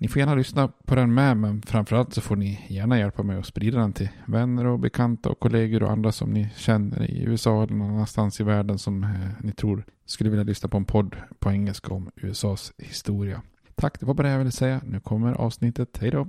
Ni får gärna lyssna på den med, men framförallt så får ni gärna hjälpa mig att sprida den till vänner och bekanta och kollegor och andra som ni känner i USA eller någon annanstans i världen som eh, ni tror skulle vilja lyssna på en podd på engelska om USAs historia. Tack, det var bara det jag ville säga. Nu kommer avsnittet. Hej då!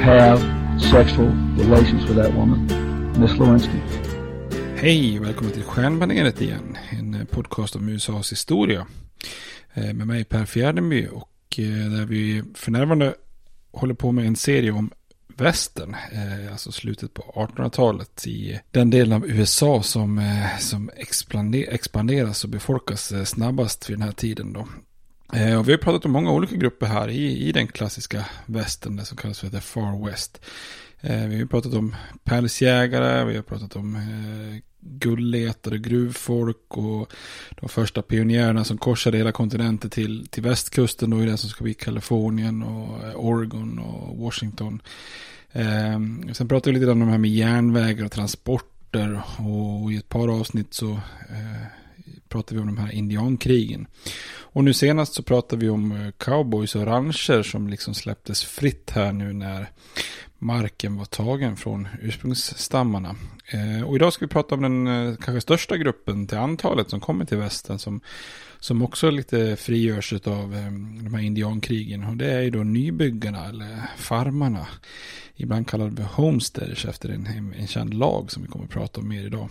have sexual relations with that woman, Miss Lewinsky. Hej och välkommen till Stjärnbaneret igen. En eh, podcast om USAs historia. Eh, med mig Per Fjärdenby. och eh, där vi för närvarande håller på med en serie om västern. Alltså slutet på 1800-talet i den delen av USA som, som expanderas och befolkas snabbast vid den här tiden då. Eh, Och vi har pratat om många olika grupper här i, i den klassiska västern, det som kallas för the far west. Eh, Vi har pratat om pälsjägare, vi har pratat om eh, guldletare, gruvfolk och de första pionjärerna som korsade hela kontinenten till, till västkusten då i det som ska bli Kalifornien och eh, Oregon och Washington. Eh, sen pratade vi lite om de här med järnvägar och transporter och i ett par avsnitt så eh, pratar vi om de här indiankrigen. Och nu senast så pratar vi om eh, cowboys och rancher som liksom släpptes fritt här nu när marken var tagen från ursprungsstammarna. Eh, och idag ska vi prata om den eh, kanske största gruppen till antalet som kommer till västern som, som också lite frigörs av eh, de här indiankrigen. Och det är ju då nybyggarna eller farmarna. Ibland kallade vi homesteaders efter en, en, en känd lag som vi kommer att prata om mer idag.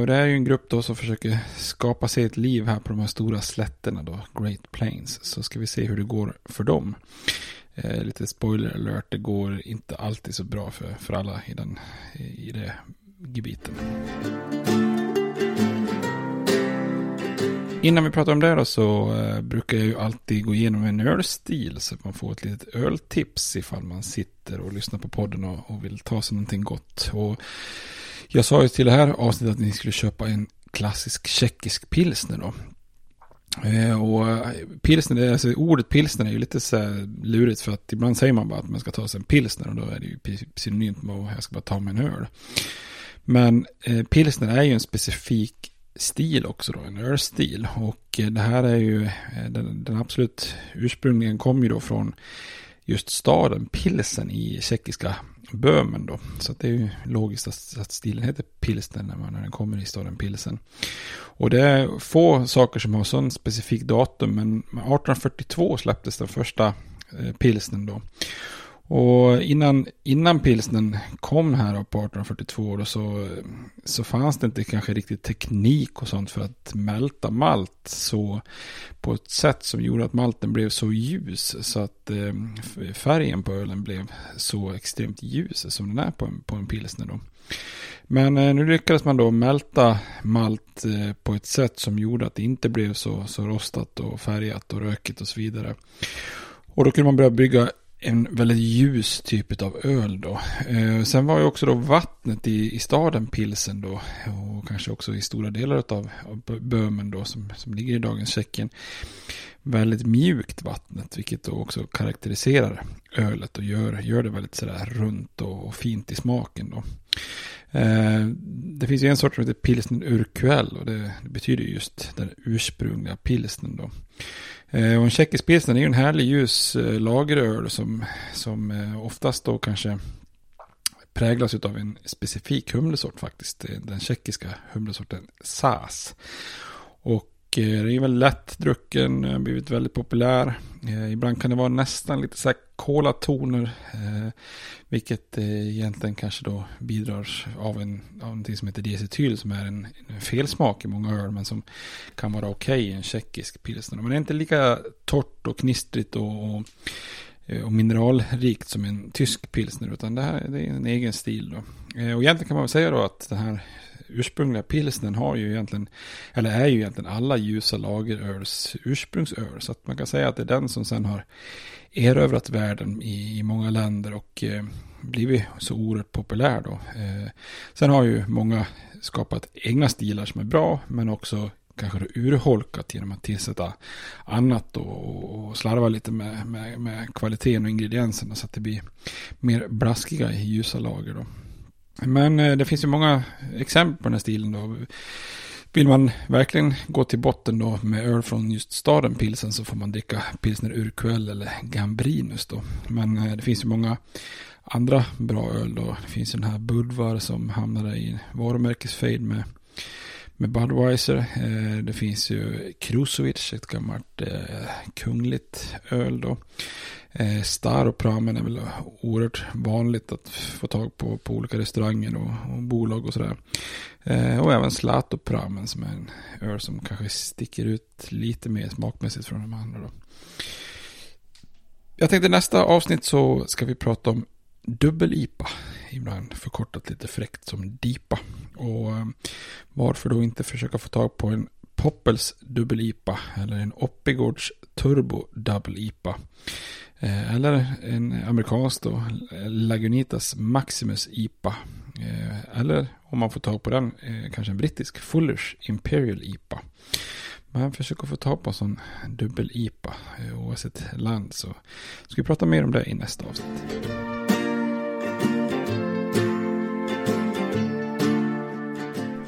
Och det här är ju en grupp då som försöker skapa sig ett liv här på de här stora slätterna då, Great Plains. Så ska vi se hur det går för dem. Eh, lite spoiler alert, det går inte alltid så bra för, för alla i, den, i det gebiten. Innan vi pratar om det då så eh, brukar jag ju alltid gå igenom en ölstil så att man får ett litet öltips ifall man sitter och lyssnar på podden och, och vill ta sig någonting gott. Och jag sa ju till det här avsnittet att ni skulle köpa en klassisk tjeckisk pilsner då. Eh, och eh, pilsner, alltså ordet pilsner är ju lite så lurigt för att ibland säger man bara att man ska ta sig en pilsner och då är det ju synonymt med att jag ska bara ta mig en öl. Men eh, pilsner är ju en specifik stil också då, en ölstil. Och eh, det här är ju, den, den absolut ursprungligen kom ju då från just staden Pilsen i tjeckiska Böhmen då. Så det är ju logiskt att, stilen heter pilsner när, man, när den kommer i staden Pilsen. Och det är få saker som har sån specifik datum, men 1842 släpptes den första eh, pilsnen då. Och innan, innan pilsnen kom här på 1842 då så, så fanns det inte kanske riktigt teknik och sånt för att mälta malt så på ett sätt som gjorde att malten blev så ljus så att eh, färgen på ölen blev så extremt ljus som den är på en, på en pilsner då. Men eh, nu lyckades man då mälta malt eh, på ett sätt som gjorde att det inte blev så, så rostat och färgat och rökigt och så vidare. Och då kunde man börja bygga en väldigt ljus typ av öl då. Eh, sen var ju också då vattnet i, i staden Pilsen då. Och kanske också i stora delar av, av Böhmen då som, som ligger i dagens Tjeckien. Väldigt mjukt vattnet vilket då också karaktäriserar ölet och gör, gör det väldigt sådär runt och, och fint i smaken då. Eh, det finns ju en sort som heter pilsner urquell och det, det betyder just den ursprungliga pilsnern. då. Eh, och en tjeckisk pilsner är ju en härlig ljus eh, lageröl som, som eh, oftast då kanske präglas av en specifik humlesort faktiskt. Eh, den tjeckiska humlesorten SAS. Och Eh, det den är väldigt lättdrucken, eh, har blivit väldigt populär. Eh, ibland kan det vara nästan lite så här kolatoner. Vilket egentligen kanske då bidrar av, en, av någonting som heter diacetyl som är en, en felsmak i många öl men som kan vara okej okay i en tjeckisk pilsner. Men det är inte lika torrt och knistrigt och, och och mineralrikt som en tysk pilsner. Utan det här det är en egen stil. Då. Och egentligen kan man väl säga då att den här ursprungliga pilsnen har ju egentligen, eller är ju egentligen alla ljusa lageröls ursprungsöl. Så att man kan säga att det är den som sen har erövrat världen i, i många länder och eh, blivit så oerhört populär då. Eh, sen har ju många skapat egna stilar som är bra, men också kanske urholkat genom att tillsätta annat och, och slarva lite med, med, med kvaliteten och ingredienserna så att det blir mer blaskiga i ljusa lager då. Men eh, det finns ju många exempel på den här stilen då. Vill man verkligen gå till botten då med öl från just staden Pilsen så får man dricka pilsner Urquell eller Gambrinus då. Men eh, det finns ju många andra bra öl då. Det finns ju den här Budvar som hamnade i varumärkesfejd med med Budweiser. Eh, det finns ju Krusovic, ett gammalt kungligt öl då. Eh, Staropramen är väl oerhört vanligt att få tag på på olika restauranger och, och bolag och sådär. Eh, och även Slatopramen som är en öl som kanske sticker ut lite mer smakmässigt från de andra då. Jag tänkte nästa avsnitt så ska vi prata om dubbel-IPA. Ibland förkortat lite fräckt som DIPA. Och eh, varför då inte försöka få tag på en Poppels dubbel-IPA eller en Oppigårds Turbo Double IPA. Eh, eller en amerikansk då, Lagunitas Maximus IPA. Eh, eller om man får tag på den, eh, kanske en brittisk Fullers Imperial IPA. Men försök att få tag på en sån dubbel-IPA oavsett land så ska vi prata mer om det i nästa avsnitt.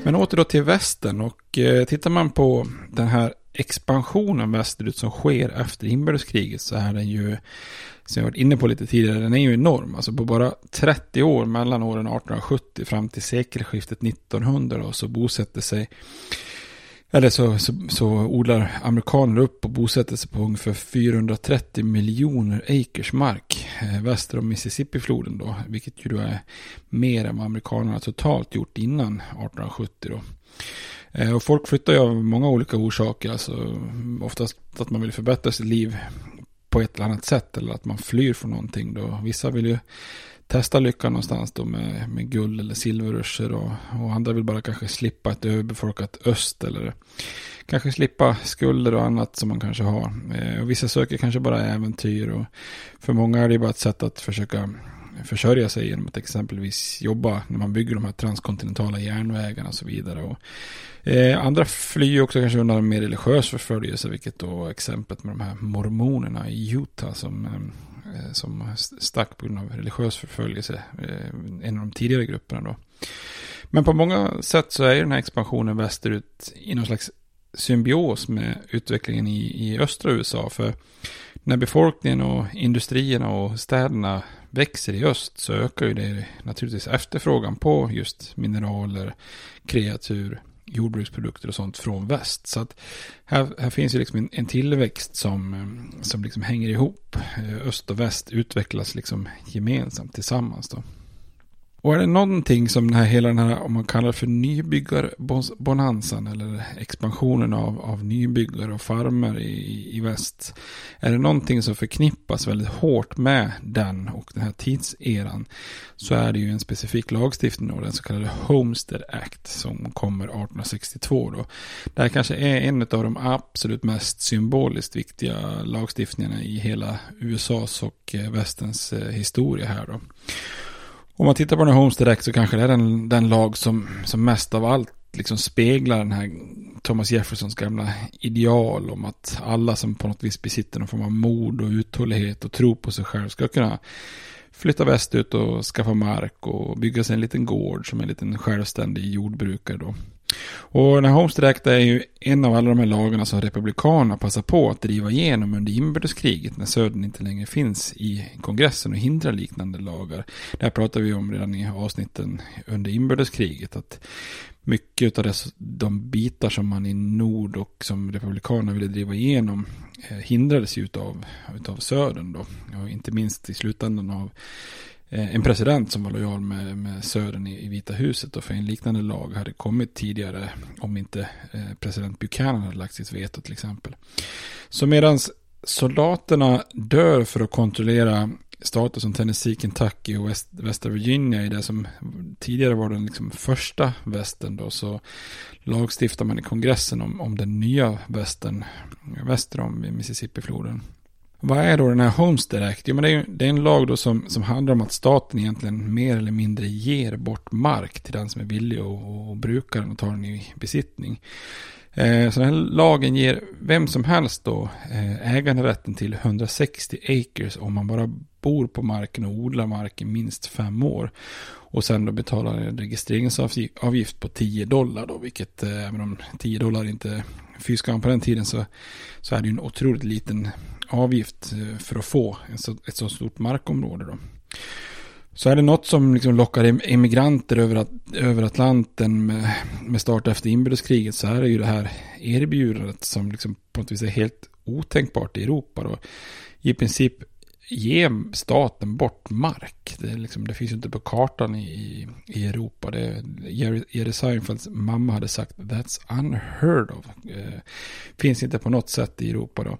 Men åter då till västern och eh, tittar man på den här expansionen västerut som sker efter inbördeskriget så är den ju, som jag varit inne på lite tidigare, den är ju enorm. Alltså på bara 30 år mellan åren 1870 fram till sekelskiftet 1900 då, så bosätter sig eller så, så, så, odlar amerikaner upp och bosätter sig på ungefär 430 miljoner acres mark eh, väster om Mississippifloden då, vilket ju då är mer än vad amerikanerna totalt gjort innan 1870 då. Eh, och folk flyttar ju av många olika orsaker, alltså oftast att man vill förbättra sitt liv på ett eller annat sätt eller att man flyr från någonting då. Vissa vill ju testa lyckan någonstans då med, med guld eller silverruscher och, och andra vill bara kanske slippa ett överbefolkat öst eller kanske slippa skulder och annat som man kanske har. Eh, och vissa söker kanske bara äventyr och för många är det bara ett sätt att försöka försörja sig genom att exempelvis jobba när man bygger de här transkontinentala järnvägarna och så vidare. Och, eh, andra flyr också kanske undan mer religiös förföljelse, vilket då exemplet med de här mormonerna i Utah som, eh, eh som stack på grund av religiös förföljelse, eh, en av de tidigare grupperna då. Men på många sätt så är den här expansionen västerut i någon slags symbios med utvecklingen i, i östra USA. För när befolkningen och industrierna och städerna växer i öst så ökar ju det naturligtvis efterfrågan på just mineraler, kreatur, jordbruksprodukter och sånt från väst. Så att här, här finns ju liksom en, en tillväxt som, eh, som liksom hänger ihop. Eh, öst och väst utvecklas liksom gemensamt tillsammans då. Och är det någonting som den här, hela den här, om man kallar det för nybyggarbonansen eller expansionen av, av nybyggare och farmer i, i väst. Är det någonting som förknippas väldigt hårt med den och den här tidseran så är det ju en specifik lagstiftning och den så kallade Homestead Act som kommer 1862 då. Det här kanske är en av de absolut mest symboliskt viktiga lagstiftningarna i hela USAs och eh, västens eh, historia här då. Om man tittar på den här Homestead så kanske det är den, den lag som, som mest av allt liksom speglar den här Thomas Jeffersons gamla ideal om att alla som på något vis besitter någon form av mod och uthållighet och tro på sig själv ska kunna flytta västut och skaffa mark och bygga sig en liten gård som en liten självständig jordbrukare då. Och den här Homestead Act är ju en av alla de här lagarna som Republikanerna passar på att driva igenom under inbördeskriget när Södern inte längre finns i kongressen och hindrar liknande lagar. Det här pratar vi om redan i avsnitten under inbördeskriget. Att mycket av dess, de bitar som man i Nord och som Republikanerna ville driva igenom eh, hindrades ju utav, utav Södern då. Och inte minst i slutändan av Eh, en president som var lojal med, med Södern i, i Vita huset och för en liknande lag hade kommit tidigare om inte eh, president Buchanan hade lagt sitt veto till exempel. Så medan soldaterna dör för att kontrollera stater som Tennessee, Kentucky och West, Västra Virginia i det som tidigare var den liksom första västen då så lagstiftar man i kongressen om, om den nya västen väster om Mississippifloden. Vad är då den här Homes Act? Jo, men det är, det är en lag då som, som handlar om att staten egentligen mer eller mindre ger bort mark till den som är villig och, och brukar den och tar den i besittning. Eh, så den här lagen ger vem som helst då eh, äganderätten till 160 acres om man bara bor på marken och odlar marken minst fem år. Och sen då betalar en registreringsavgift på 10 dollar då, vilket eh, även om 10 dollar inte fyskan på den tiden så, så är det ju en otroligt liten avgift eh, för att få ett så stort markområde. Då. Så är det något som liksom lockar emigranter över, att, över Atlanten med, med start efter inbördeskriget så är det ju det här erbjudandet som liksom på något vis är helt otänkbart i Europa. Då. I princip ge staten bort mark. Det, liksom, det finns ju inte på kartan i, i Europa. Det, Jerry, Jerry Seinfelds mamma hade sagt that's unheard of. Eh, finns inte på något sätt i Europa då.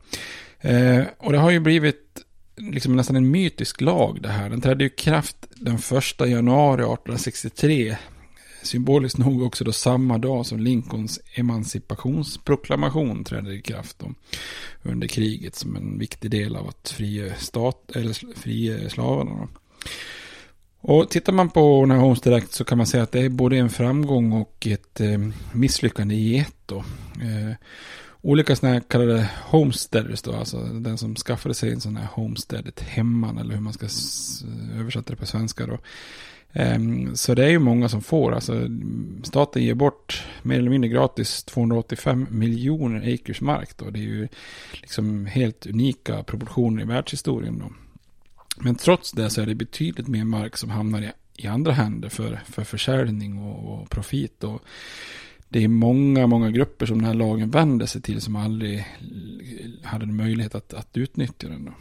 Eh, och det har ju blivit liksom nästan en mytisk lag det här. Den trädde ju kraft den första januari 1863 symboliskt nog också då samma dag som Lincolns emancipationsproklamation trädde i kraft då, under kriget som en viktig del av att frige, stat, eller frige slavarna. Då. Och tittar man på den här Homestead Act så kan man säga att det är både en framgång och ett eh, misslyckande i ett. Då. Eh, olika sådana här kallade homesteaders då, alltså den som skaffade sig en sån här homestead, ett hemman eller hur man ska översätta det på svenska då. Ehm, så det är ju många som får. Alltså, staten ger bort mer eller mindre gratis 285 miljoner acres mark. Då. Det är ju liksom helt unika proportioner i världshistorien. Då. Men trots det så är det betydligt mer mark som hamnar i, i andra händer för, för försäljning och, och profit. Och det är många, många grupper som den här lagen vänder sig till som aldrig hade möjlighet att, att utnyttja den. Då.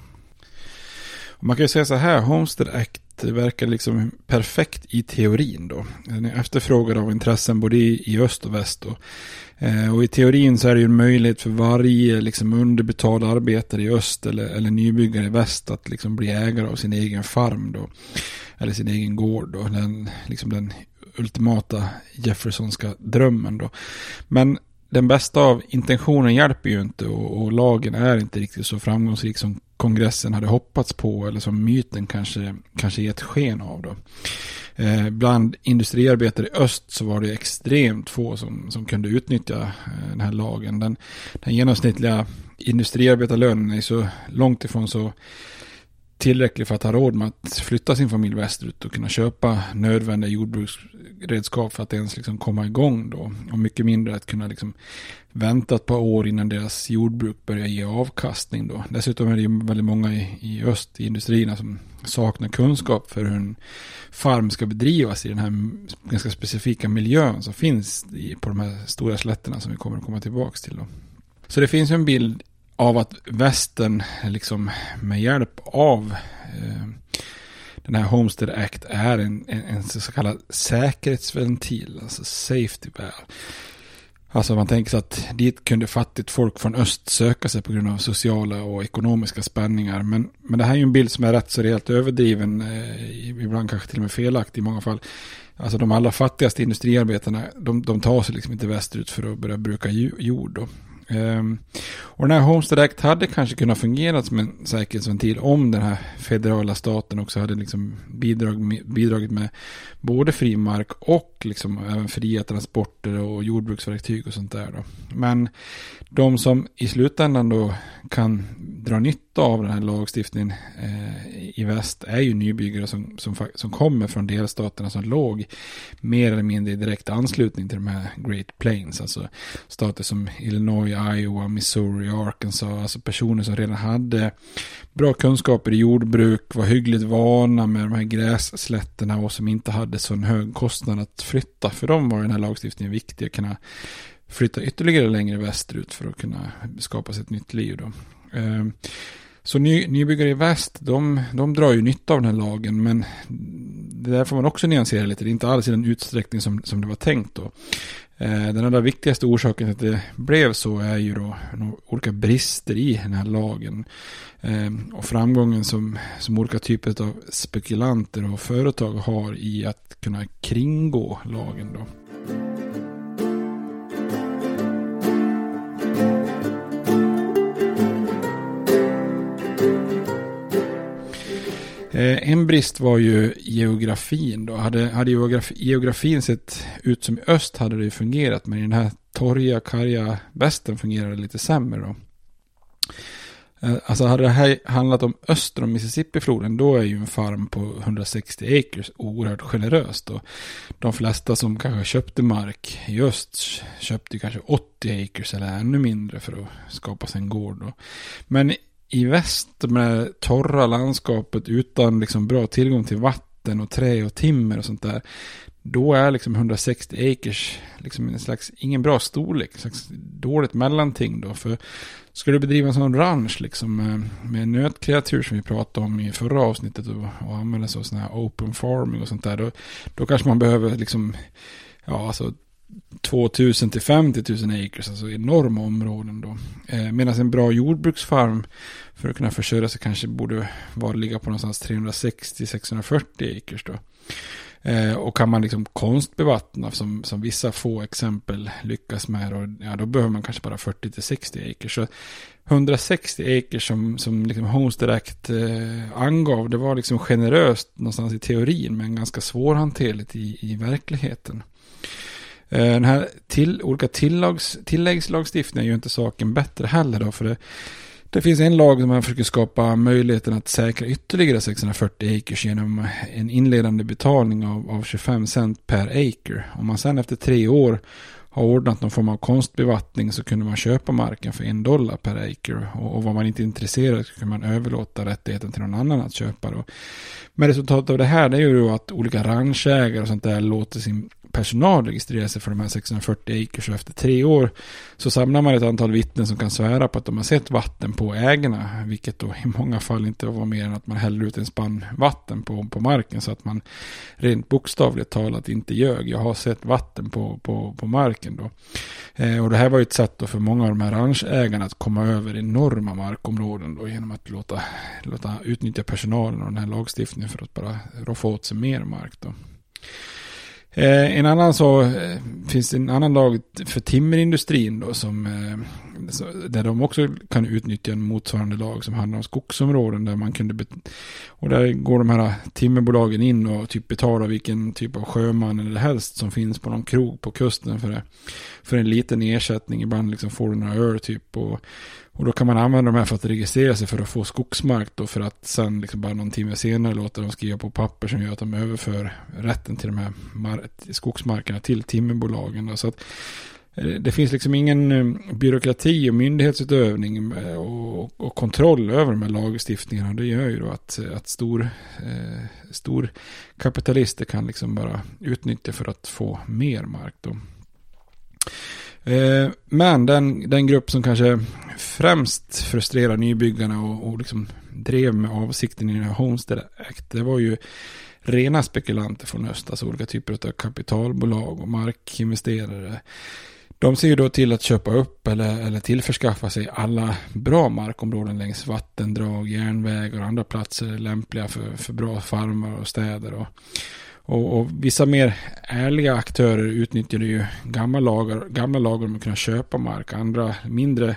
Man kan ju säga så här, Homestead Act verkar liksom perfekt i teorin då. Den är efterfrågad av intressen både i öst och väst då. Eh, och i teorin så är det ju en möjlighet för varje liksom underbetald arbetare i öst eller, eller nybyggare i väst att liksom bli ägare av sin egen farm då. Eller sin egen gård då. Den, liksom den ultimata Jeffersonska drömmen då. Men den bästa av intentionen hjälper ju inte och, och, lagen är inte riktigt så framgångsrik som kongressen hade hoppats på eller som myten kanske, kanske gett sken av. Då. Eh, bland industriarbetare i öst så var det extremt få som, som kunde utnyttja eh, den här lagen. Den, den genomsnittliga industriarbetarlönen är så långt ifrån så tillräcklig för att ha råd med att flytta sin familj västerut och kunna köpa nödvändiga jordbruksredskap för att ens liksom komma igång då. Och mycket mindre att kunna liksom vänta ett par år innan deras jordbruk börjar ge avkastning då. Dessutom är det ju väldigt många i, i öst i industrierna som saknar kunskap för hur en farm ska bedrivas i den här ganska specifika miljön som finns i, på de här stora slätterna som vi kommer att komma tillbaka till då. Så det finns en bild av att västern liksom med hjälp av eh, den här Homestead Act är en, en, en, så kallad säkerhetsventil, alltså safety valve. Alltså man tänker sig att dit kunde fattigt folk från öst söka sig på grund av sociala och ekonomiska spänningar. Men, men det här är ju en bild som är rätt så rejält överdriven, eh, ibland kanske till och med felaktig i många fall. Alltså de allra fattigaste industriarbetarna, de, de tar sig liksom inte västerut för att börja bruka jord. Då. Ehm, och den här Homestead Act hade kanske kunnat fungera som en säkerhetsventil om den här federala staten också hade liksom bidrag, bidragit med både fri mark och liksom även fria transporter och jordbruksverktyg och sånt där. Då. Men de som i slutändan då kan dra nytta av den här lagstiftningen eh, i väst är ju nybyggare som, som, som kommer från delstaterna som låg mer eller mindre i direkt anslutning till de här Great Plains. Alltså stater som Illinois, Iowa, Missouri, Arkansas. Alltså personer som redan hade bra kunskaper i jordbruk, var hyggligt vana med de här grässlätterna och som inte hade så hög kostnad att flytta. För dem var den här lagstiftningen viktig att kunna flytta ytterligare längre västerut för att kunna skapa sig ett nytt liv. Då. Ehm, så ny, nybyggare i väst, de, de drar ju nytta av den här lagen, men det där får man också nyansera lite. Det är inte alls i den utsträckning som, som det var tänkt då. Ehm, den allra viktigaste orsaken till att det blev så är ju då olika brister i den här lagen. Ehm, och framgången som, som olika typer av spekulanter och företag har i att kunna kringgå lagen då. Eh, en brist var ju geografin då. Hade, hade geografin sett ut som i öst hade det ju fungerat. Men i den här torga, karga västen fungerade det lite sämre då. Eh, alltså hade det här handlat om öster om Mississippifloden. då är ju en farm på 160 acres oerhört generöst. Och de flesta som kanske köpte mark i öst köpte kanske 80 acres eller ännu mindre för att skapa sig en gård. Då. Men i väst med torra landskapet utan liksom bra tillgång till vatten och trä och timmer och sånt där. Då är liksom 160 acres liksom en slags, ingen bra storlek, en slags dåligt mellanting då. För ska du bedriva en sån ranch liksom eh, med, med nötkreatur som vi pratade om i förra avsnittet och, och använda sig av sån här open farming och sånt där. Då, då kanske man behöver liksom, ja alltså 2000 till 50 000 acres, alltså enorma områden då. Eh, Medan en bra jordbruksfarm för att kunna försörja sig kanske borde vara, ligga på någonstans 360-640 acres då. Eh, och kan man liksom konstbevattna som, som vissa få exempel lyckas med då, ja, då behöver man kanske bara 40-60 acres. Så 160 acres som, som liksom Homes direkt eh, angav, det var liksom generöst någonstans i teorin men ganska svårhanterligt i, i verkligheten. Eh, den här till, olika tillags, tilläggslagstiftningen gör inte saken bättre heller då. För det, det finns en lag där man försöker skapa möjligheten att säkra ytterligare 640 acres genom en inledande betalning av, av 25 cent per acre. Om man sen efter tre år har ordnat någon form av konstbevattning så kunde man köpa marken för en dollar per acre. Och, och var man inte intresserad så kunde man överlåta rättigheten till någon annan att köpa. Då. Men resultatet av det här det är ju då att olika ranchägare och sånt där låter sin personal registrerar sig för de här 640 acres och efter tre år så samlar man ett antal vittnen som kan svära på att de har sett vatten på ägarna. Vilket då i många fall inte var mer än att man hällde ut en spann vatten på, på marken så att man rent bokstavligt talat inte ljög. Jag har sett vatten på, på, på marken då. Eh, och det här var ju ett sätt då för många av de här ranchägarna att komma över enorma markområden då genom att låta, låta utnyttja personalen och den här lagstiftningen för att bara roffa åt sig mer mark då. Eh, en annan så eh, finns det en annan lag för timmerindustrin då som eh, så, där de också kan utnyttja en motsvarande lag som handlar om skogsområden där man kunde och där går de här timmerbolagen in och typ betalar vilken typ av sjöman eller helst som finns på någon krog på kusten för, för en liten ersättning. Ibland liksom får du några öl typ och och då kan man använda de här för att registrera sig för att få skogsmark då för att sen liksom bara någon timme senare låta dem skriva på papper som gör att de överför rätten till de här skogsmarkerna till timmerbolagen. Då. Så att Eh, det finns liksom ingen eh, byråkrati och myndighetsutövning eh, och, och kontroll över de här lagstiftningarna. Det gör ju då att, att stor, eh, stor kapitalister kan liksom bara utnyttja för att få mer mark. Då. Eh, men den, den grupp som kanske främst frustrerar nybyggarna och, och liksom drev med avsikten i den här Homestead Act, det var ju rena spekulanter från öst, alltså olika typer av kapitalbolag och markinvesterare. De ser ju då till att köpa upp eller, eller tillförskaffa sig alla bra markområden längs vattendrag, järnvägar och andra platser lämpliga för, för bra farmar och städer. Och, och, och, vissa mer ärliga aktörer utnyttjade ju gamla lagar, gamla lagar om att kunna köpa mark. Andra mindre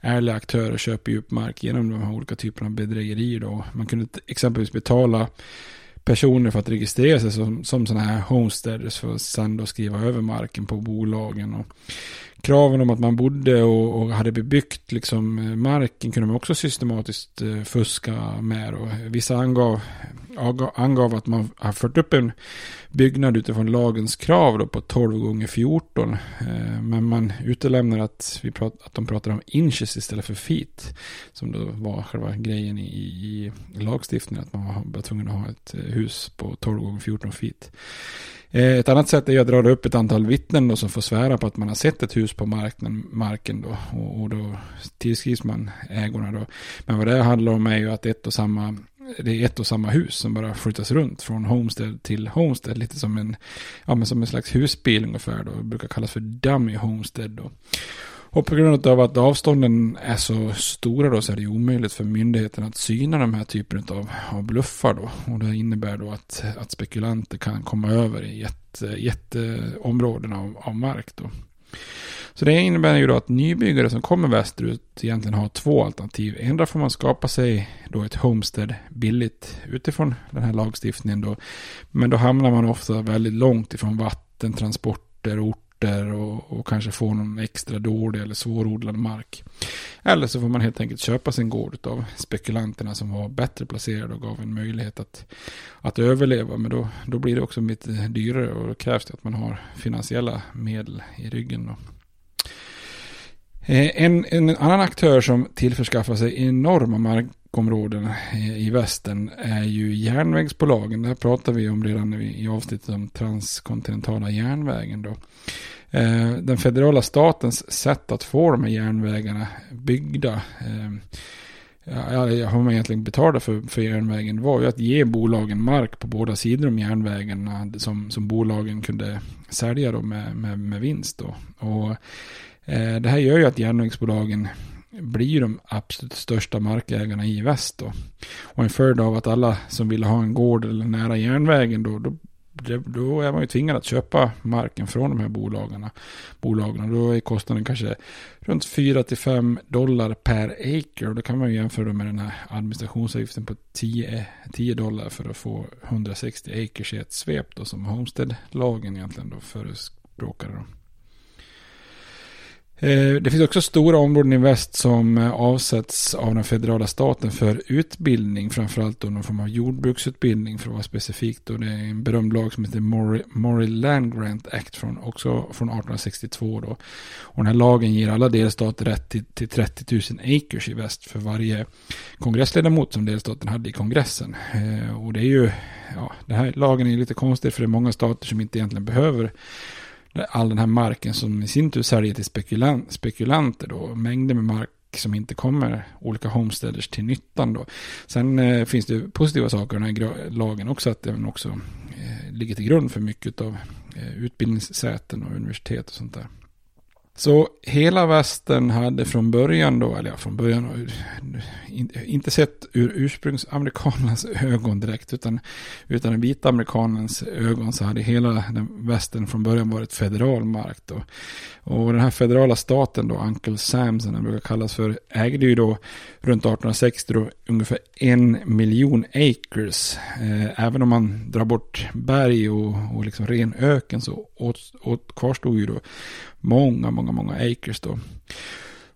ärliga aktörer köper ju upp mark genom de här olika typerna av bedrägerier. Då. Man kunde exempelvis betala personer för att registrera sig som, som sådana här homesteaders för att sen då skriva över marken på bolagen. Och kraven om att man bodde och, och hade bebyggt liksom eh, marken kunde man också systematiskt eh, fuska med. Och vissa angav, angav att man har fört upp en byggnad utifrån lagens krav då på 12 gånger 14. Eh, men man utelämnar att, vi prat, att de pratar om inches istället för feet. Som då var själva grejen i, i lagstiftningen. Att man var, var tvungen att ha ett eh, hus på 12 gånger 14 feet. Eh, ett annat sätt är att dra upp ett antal vittnen då, som får svära på att man har sett ett hus på marken, marken då, och, och då tillskrivs man ägorna då. Men vad det handlar om är ju att ett och samma det är ett och samma hus som bara flyttas runt från Homestead till Homestead. Lite som en, ja, men som en slags husbil ungefär då. Det brukar kallas för Dummy Homestead då. Och på grund av att avstånden är så stora då så är det omöjligt för myndigheten att syna de här typen av, av bluffar då. Och det innebär då att, att spekulanter kan komma över i jätte, jätteområden av, av mark då. Så det innebär ju då att nybyggare som kommer västerut egentligen har två alternativ. Endera får man skapa sig då ett homestead billigt utifrån den här lagstiftningen då. Men då hamnar man ofta väldigt långt ifrån vatten, transporter, ort orter och, och, kanske få någon extra dålig eller svårodlad mark. Eller så får man helt enkelt köpa sin gård av spekulanterna som var bättre placerade och gav en möjlighet att, att överleva. Men då, då blir det också lite eh, dyrare och då krävs det att man har finansiella medel i ryggen. Då. Eh, en, en, annan aktör som tillförskaffar sig enorma mark markområden i västern är ju järnvägsbolagen. Det här pratar vi om redan i avsnittet om transkontinentala järnvägen. Då. Eh, den federala statens sätt att få de här järnvägarna byggda eh, ja, har man egentligen betalat för, för järnvägen var ju att ge bolagen mark på båda sidor om järnvägen som, som bolagen kunde sälja då med, med, med vinst. Då. Och Eh, det här gör ju att järnvägsbolagen blir de absolut största markägarna i väst. Då. Och en följd av att alla som vill ha en gård eller nära järnvägen då, då, då är man ju tvingad att köpa marken från de här bolagen. bolagen. Då är kostnaden kanske runt 4-5 dollar per acre. Och då kan man ju jämföra med den här administrationsavgiften på 10, 10 dollar för att få 160 acres i ett svep då, som Homestead-lagen egentligen då förespråkar. Då. Eh, det finns också stora områden i väst som eh, avsätts av den federala staten för utbildning, framförallt då någon form av jordbruksutbildning för att vara specifikt. Och det är en berömd lag som heter Murray Land Grant Act från, också från 1862. Då. Och den här lagen ger alla delstater rätt till, till 30 000 acres i väst för varje kongressledamot som delstaten hade i kongressen. Eh, och det är ju, ja, den här lagen är lite konstig för det är många stater som inte egentligen behöver all den här marken som i sin tur säljer till spekulan spekulanter då. Mängder med mark som inte kommer olika homesteaders till nyttan då. Sen eh, finns det positiva saker i den här lagen också, att den också eh, ligger till grund för mycket av eh, utbildningssäten och universitet och sånt där. Så hela västern hade från början då, eller ja, från början, inte sett ur ursprungsamerikanernas ögon direkt, utan, utan den vita amerikanens ögon så hade hela den västern från början varit federal mark då. Och den här federala staten då, Uncle Sam som den brukar kallas för, ägde ju då runt 1860 då ungefär en miljon acres. Eh, även om man drar bort berg och, och liksom ren öken så åt, åt kvarstod ju då många, många, många acres då.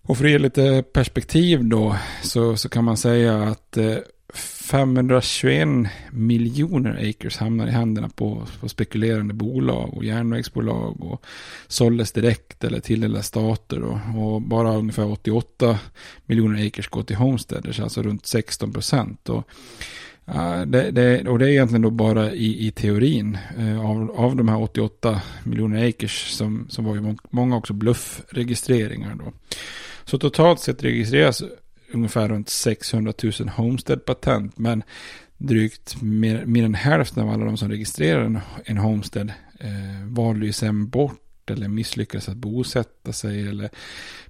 Och för att ge lite perspektiv då så, så kan man säga att eh, 521 miljoner acres hamnar i händerna på, på spekulerande bolag och järnvägsbolag och såldes direkt eller tilldelas stater och, och bara ungefär 88 miljoner acres går till homesteaders, alltså runt 16 procent. Och, uh, det, det, och det är egentligen då bara i, i teorin uh, av, av de här 88 miljoner acres som, som var ju många också bluffregistreringar då. Så totalt sett registreras ungefär runt 600 000 Homestead-patent. Men drygt mer, mer än hälften av alla de som registrerar en, en Homestead eh, valde ju sen bort eller misslyckades att bosätta sig eller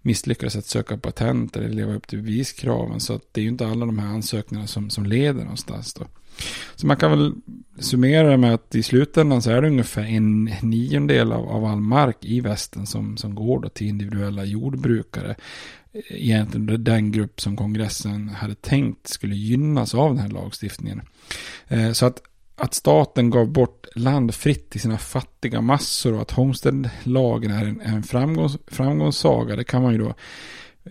misslyckades att söka patent eller leva upp till beviskraven. Så att det är ju inte alla de här ansökningarna som, som leder någonstans då. Så man kan väl summera det med att i slutändan så är det ungefär en niondel av, av all mark i västen som, som går då till individuella jordbrukare egentligen den grupp som kongressen hade tänkt skulle gynnas av den här lagstiftningen. Eh, så att, att staten gav bort land fritt till sina fattiga massor och att Homestead-lagen är en, en framgångs, framgångssaga, det kan man ju då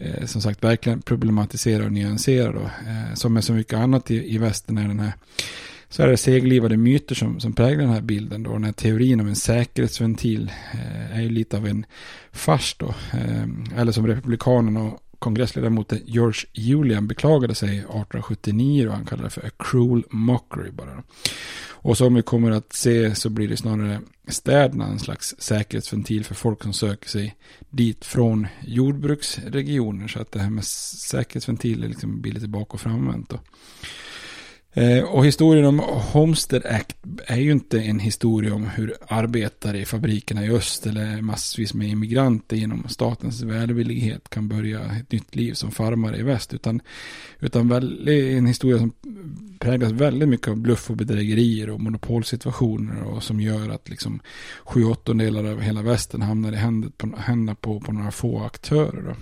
eh, som sagt verkligen problematisera och nyansera då. Eh, som med så mycket annat i, i västern är den här så är det seglivade myter som, som präglar den här bilden. Då. Den här teorin om en säkerhetsventil eh, är ju lite av en fars då. Eh, eller som republikanerna och kongressledamoten George Julian beklagade sig 1879 och han kallade det för a cruel mockery bara. Och som vi kommer att se så blir det snarare städerna en slags säkerhetsventil för folk som söker sig dit från jordbruksregioner. Så att det här med säkerhetsventil liksom blir lite bak och framvänt. Då. Eh, och historien om Homestead Act är ju inte en historia om hur arbetare i fabrikerna i öst eller massvis med immigranter genom statens välvillighet kan börja ett nytt liv som farmare i väst. Utan, utan väl, en historia som präglas väldigt mycket av bluff och bedrägerier och monopolsituationer och som gör att liksom sju åttondelar av hela västen hamnar i händerna på, på, på några få aktörer. Då.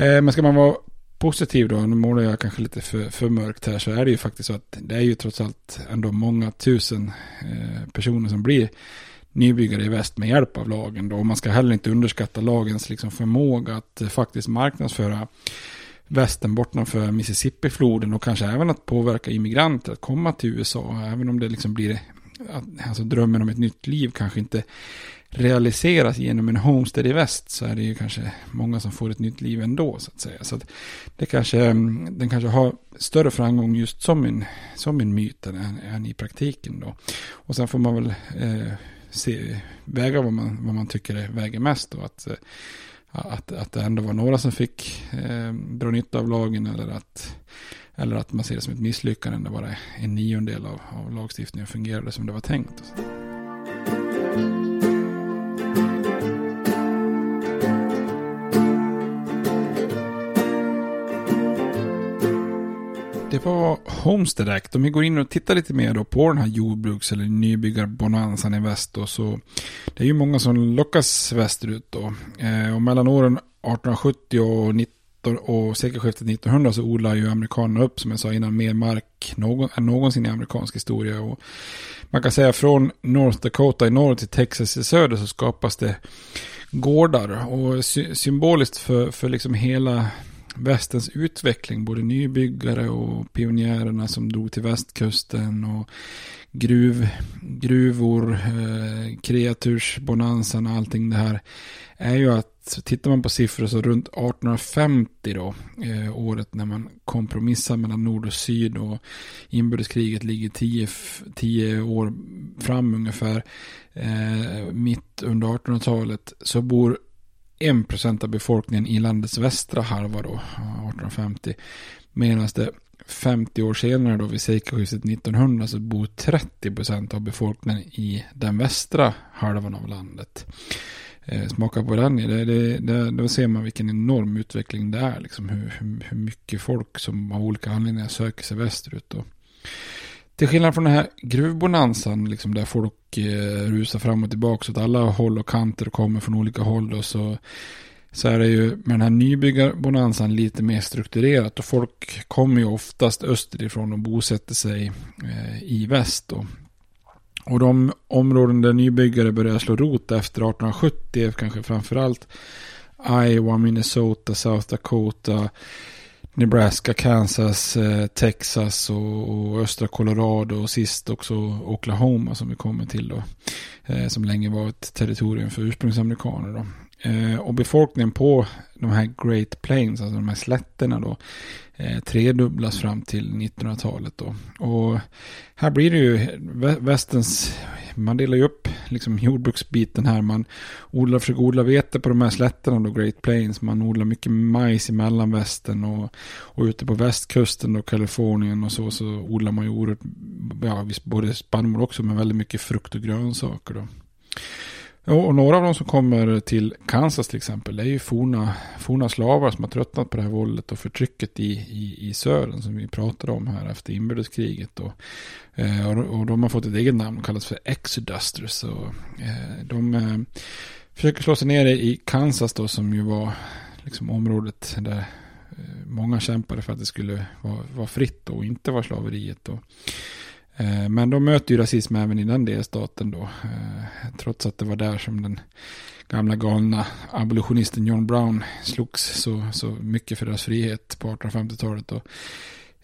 Eh, men ska man vara positiv då, nu målar jag kanske lite för, för mörkt här, så är det ju faktiskt så att det är ju trots allt ändå många tusen eh, personer som blir nybyggare i väst med hjälp av lagen då. Och man ska heller inte underskatta lagens liksom förmåga att eh, faktiskt marknadsföra västen bortanför Mississippi-floden och kanske även att påverka immigranter att komma till USA. Även om det liksom blir, alltså drömmen om ett nytt liv kanske inte realiseras genom en homestead i väst så är det ju kanske många som får ett nytt liv ändå så att säga. Så att det kanske, mm, den kanske har större framgång just som en, som en myt än, än i praktiken då. Och sen får man väl eh, se, väga vad man, vad man tycker är, väger mest då. Att, eh, att, att det ändå var några som fick eh, dra nytta av lagen eller att, eller att man ser det som ett misslyckande när bara en niondel av, av lagstiftningen fungerade som det var tänkt. Det var Homestead Act. Om vi går in och tittar lite mer då på den här jordbruks eller nybyggarbonanzan i väst då, så det är ju många som lockas västerut då. Eh, och mellan åren 1870 och 19 och sekelskiftet 1900 så odlar ju amerikanerna upp, som jag sa innan, mer mark någon, än någonsin i amerikansk historia. Och man kan säga från North Dakota i norr till Texas i söder så skapas det gårdar. Och sy symboliskt för, för liksom hela västens utveckling. Både nybyggare och pionjärerna som drog till västkusten. Och gruv, gruvor, eh, kreatursbonansen och allting det här. Är ju att tittar man på siffror så runt 1850 då. Eh, året när man kompromissar mellan nord och syd. Och inbördeskriget ligger 10 år fram ungefär. Eh, mitt under 1800-talet så bor 1% av befolkningen i landets västra halva då, 1850. Medan det 50 år senare då vid sekelskiftet 1900 så bor 30% av befolkningen i den västra halvan av landet. Eh, smaka på den, det, det, det, då ser man vilken enorm utveckling det är. Liksom hur, hur, hur mycket folk som av olika anledningar söker sig västerut. Då. Till skillnad från den här gruvbonansen, liksom där folk eh, rusar fram och tillbaka åt alla håll och kanter och kommer från olika håll. Då, så, så är det ju med den här nybyggarbonansen lite mer strukturerat. Och folk kommer ju oftast österifrån och bosätter sig eh, i väst. Då. Och de områden där nybyggare började slå rot efter 1870 är kanske framförallt Iowa, Minnesota, South Dakota, Nebraska, Kansas, eh, Texas och, och, östra Colorado och sist också Oklahoma som vi kommer till då. Eh, som länge var ett territorium för ursprungsamerikaner då. Eh, och befolkningen på de här Great Plains, alltså de här slätterna då, tredubblas fram till 1900-talet då. Och här blir det ju västens, man delar ju upp liksom jordbruksbiten här. Man odlar, försöker odla vete på de här slätterna då, Great Plains. Man odlar mycket majs i mellanvästern och, och ute på västkusten då, Kalifornien och så, så odlar man ju oerhört, ja både spannmål också, men väldigt mycket frukt och grönsaker då. Och några av de som kommer till Kansas till exempel är ju forna, forna slavar som har tröttnat på det här våldet och förtrycket i, i, i södern som vi pratade om här efter inbördeskriget. Och, eh, och, och de har fått ett eget namn, och kallas för Exodusters. Och, eh, de eh, försöker slå sig ner i Kansas då som ju var liksom området där många kämpade för att det skulle vara, vara fritt och inte vara slaveriet. Och, Eh, men de möter ju rasism även i den delstaten då. Eh, trots att det var där som den gamla galna abolitionisten John Brown slogs så, så mycket för deras frihet på 1850-talet.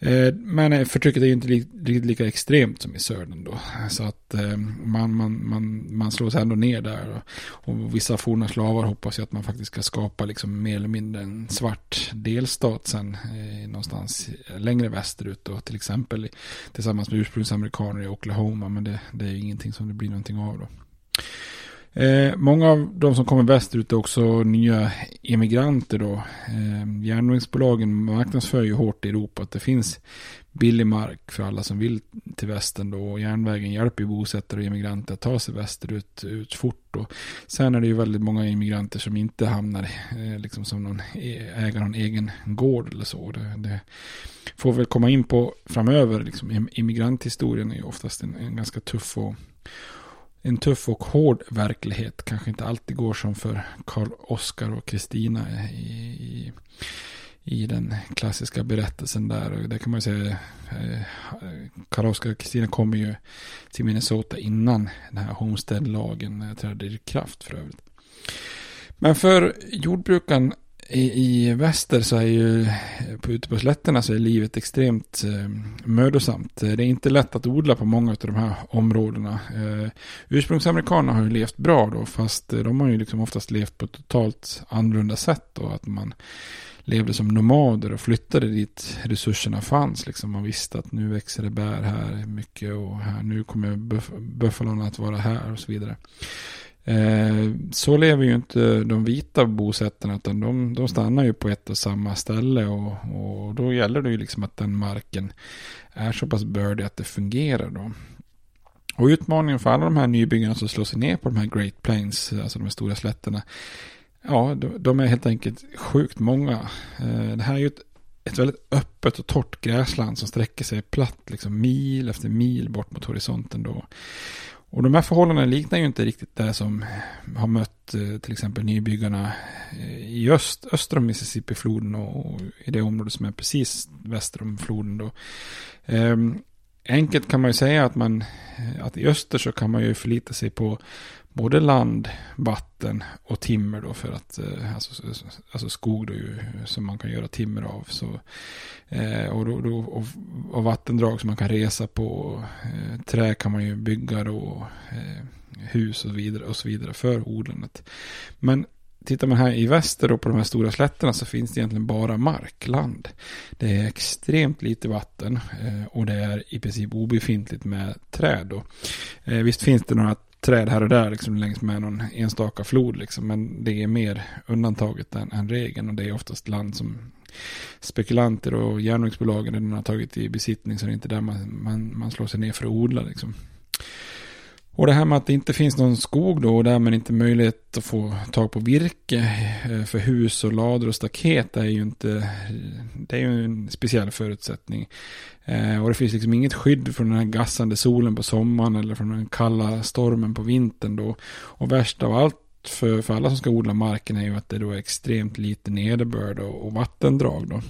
Eh, men eh, förtrycket är ju inte riktigt lika extremt som i södern då. Så att eh, man, man, man, man slås ändå ner där. Och vissa forna slavar hoppas ju att man faktiskt ska skapa liksom mer eller mindre en svart delstat sen någonstans längre västerut då. Till exempel tillsammans med ursprungsamerikaner i Oklahoma. Men det, det är ju ingenting som det blir någonting av då. Eh, många av de som kommer västerut är också nya emigranter då. Eh, järnvägsbolagen marknadsför ju hårt i Europa att det finns billig mark för alla som vill till västern då. Och järnvägen hjälper ju bosättare och emigranter att ta sig västerut ut fort då. Sen är det ju väldigt många emigranter som inte hamnar eh, liksom som någon, e-, äger någon egen gård eller så. Det, det får väl komma in på framöver. Liksom, immigranthistorien är ju oftast en, en ganska tuff och en tuff och hård verklighet kanske inte alltid går som för Karl Oskar och Kristina i, i, i, den klassiska berättelsen där. Och det kan man säga, eh, Karl Oskar och Kristina kommer ju till Minnesota innan den här Homestead-lagen trädde i kraft för övrigt. Men för jordbrukaren i, i väster så är ju på, ute på slätterna så är livet extremt eh, mödosamt. Eh, det är inte lätt att odla på många av de här områdena. Eh, ursprungsamerikanerna har ju levt bra då fast eh, de har ju liksom oftast levt på ett totalt annorlunda sätt då. Att man levde som nomader och flyttade dit resurserna fanns. Liksom man visste att nu växer det bär här mycket och här, nu kommer buff buffalon att vara här och så vidare. Eh, så lever ju inte de vita bosättarna utan de, de stannar ju på ett och samma ställe och, och då gäller det ju liksom att den marken är så pass bördig att det fungerar då. Och utmaningen för alla de här nybyggarna som slår sig ner på de här Great Plains, alltså de här stora slätterna, ja, de, de är helt enkelt sjukt många. Eh, det här är ju ett, ett väldigt öppet och torrt gräsland som sträcker sig platt, liksom mil efter mil bort mot horisonten då. Och de här förhållandena liknar ju inte riktigt det som har mött eh, till exempel nybyggarna eh, i öst, öster om Mississippifloden och, och i det område som är precis väster om floden då. Ehm, enkelt kan man ju säga att man, eh, att i öster så kan man ju förlita sig på både land, vatten och timmer då för att, eh, alltså, alltså skog då ju, som man kan göra timmer av. Så, eh, och, då, då, och, och, vattendrag som man kan resa på, eh, trä kan man ju bygga då, hus och, vidare, och så vidare för odlandet. Men tittar man här i väster då på de här stora slätterna så finns det egentligen bara markland. Det är extremt lite vatten eh, och det är i princip obefintligt med träd. Då. Eh, visst finns det några träd här och där liksom längs med någon enstaka flod liksom, men det är mer undantaget än, än regeln och det är oftast land som spekulanter och järnvägsbolagen har tagit i besittning så det är inte där man, man, man slår sig ner för att odla liksom. Och det här med att det inte finns någon skog då och därmed inte möjlighet att få tag på virke eh, för hus och lador och staket är ju inte, det är ju en speciell förutsättning. Eh, och det finns liksom inget skydd från den här gassande solen på sommaren eller från den kalla stormen på vintern då. Och värst av allt för, för alla som ska odla marken är ju att det då är extremt lite nederbörd och, och vattendrag då.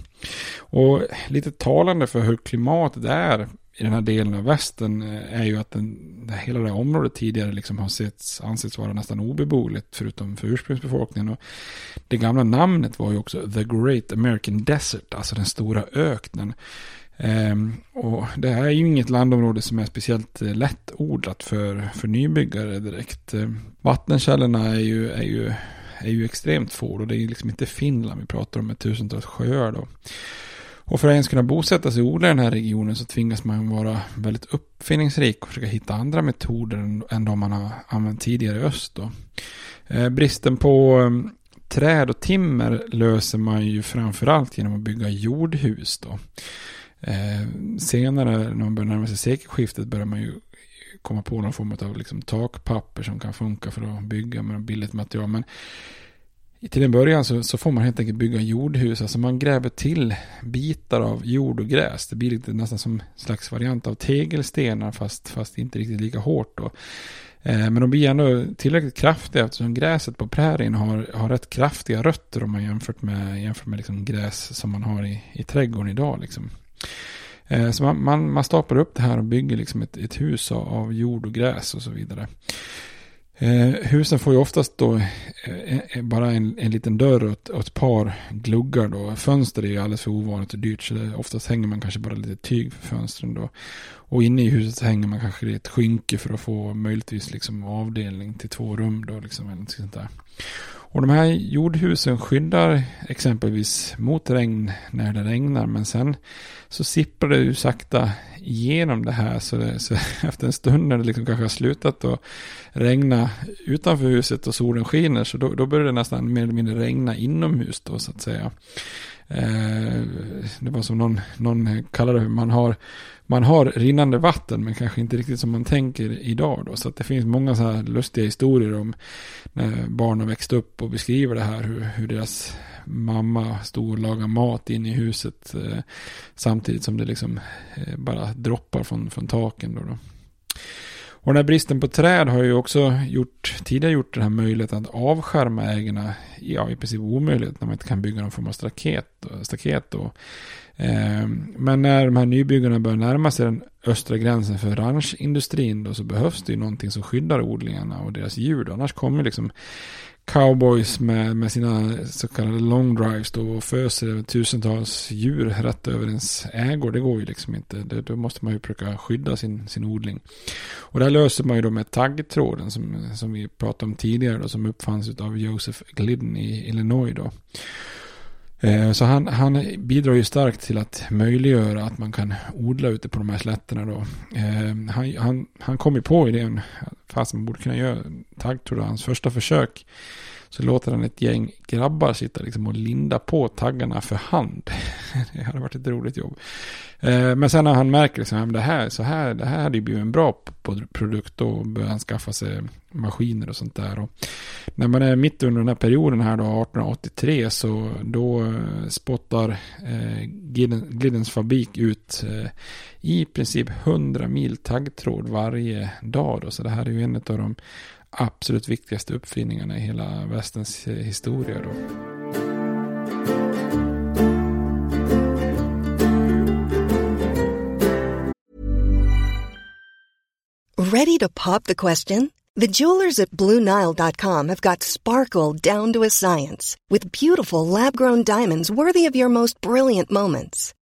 Och lite talande för hur klimatet är i den här delen av västern eh, är ju att den, hela det här området tidigare liksom har setts, ansetts vara nästan obeboeligt förutom för ursprungsbefolkningen. Och det gamla namnet var ju också The Great American Desert, alltså den stora öknen. Ehm, och det här är ju inget landområde som är speciellt eh, lättodlat för, för nybyggare direkt. Ehm, vattenkällorna är ju, är ju, är ju extremt få och det är ju liksom inte Finland vi pratar om med tusentals sjöar då. Och för att ens kunna bosätta sig och odla i den här regionen så tvingas man vara väldigt uppfinningsrik och försöka hitta andra metoder än de man har använt tidigare i öst. Då. Eh, bristen på eh, träd och timmer löser man ju framförallt genom att bygga jordhus. Då. Eh, senare när man börjar närma sig sekelskiftet börjar man ju komma på någon form av liksom takpapper som kan funka för att bygga med billigt material. Men till en början så, så, får man helt enkelt bygga jordhus. Alltså man gräver till bitar av jord och gräs. Det blir lite nästan som en slags variant av tegelstenar fast, fast inte riktigt lika hårt då. Eh, men de blir ändå tillräckligt kraftiga eftersom gräset på prärien har, har rätt kraftiga rötter om man jämfört med, jämfört med liksom gräs som man har i, i trädgården idag. Liksom. Eh, så man, man, man staplar upp det här och bygger liksom ett, ett hus av, jord och gräs och så vidare. Eh, husen får ju oftast då eh, eh, eh, bara en, en liten dörr och ett, och ett, par gluggar då. Fönster är ju alldeles för ovanligt och dyrt så det, oftast hänger man kanske bara lite tyg för fönstren då. Och inne i huset så hänger man kanske ett skynke för att få möjligtvis liksom avdelning till två rum då liksom. Eller sånt där. Och de här jordhusen skyddar exempelvis mot regn när det regnar. Men sen så sipprar det ju sakta igenom det här. Så, det, så efter en stund när det liksom kanske har slutat att regna utanför huset och solen skiner. Så då, då börjar det nästan mer eller mindre regna inomhus då så att säga. Eh, det var som någon, någon kallade det, man har, man har rinnande vatten men kanske inte riktigt som man tänker idag då. Så att det finns många så här lustiga historier om när barn har växt upp och beskriver det här hur, hur deras mamma stod och lagade mat inne i huset eh, samtidigt som det liksom eh, bara droppar från, från taken då. då. Och den här bristen på träd har ju också gjort, tidigare gjort den här möjligheten att avskärma ägarna, ja i princip omöjligt när man inte kan bygga någon form av staket. staket då. Eh, men när de här nybyggarna börjar närma sig den östra gränsen för ranchindustrin då så behövs det ju någonting som skyddar odlingarna och deras djur. Annars kommer liksom cowboys med, med sina så kallade long drives då och föser tusentals djur rätt över ens ägor. Det går ju liksom inte. Det, då måste man ju försöka skydda sin, sin odling. Och det här löser man ju då med taggtråden som, som vi pratade om tidigare då, som uppfanns av Joseph Glidden i Illinois då. Eh, så han, han bidrar ju starkt till att möjliggöra att man kan odla ute på de här slätterna då. Eh, han, han, han kom ju på idén, fast man borde kunna göra taggtråd, hans första försök. Så låter han ett gäng grabbar sitta liksom och linda på taggarna för hand. det hade varit ett roligt jobb. Eh, men sen när han märker liksom, det här, så här, det här hade ju blivit en bra produkt. Då börjar han skaffa sig maskiner och sånt där. Och när man är mitt under den här perioden här då, 1883, så då eh, spottar eh, fabrik ut eh, i princip 100 mil taggtråd varje dag. Då. Så det här är ju en av de absolut viktigaste uppfinningarna i hela västens historia. Då. Ready to pop the question? The jewelers at BlueNile.com have got sparkle down to a science with beautiful lab grown diamonds worthy of your most brilliant moments.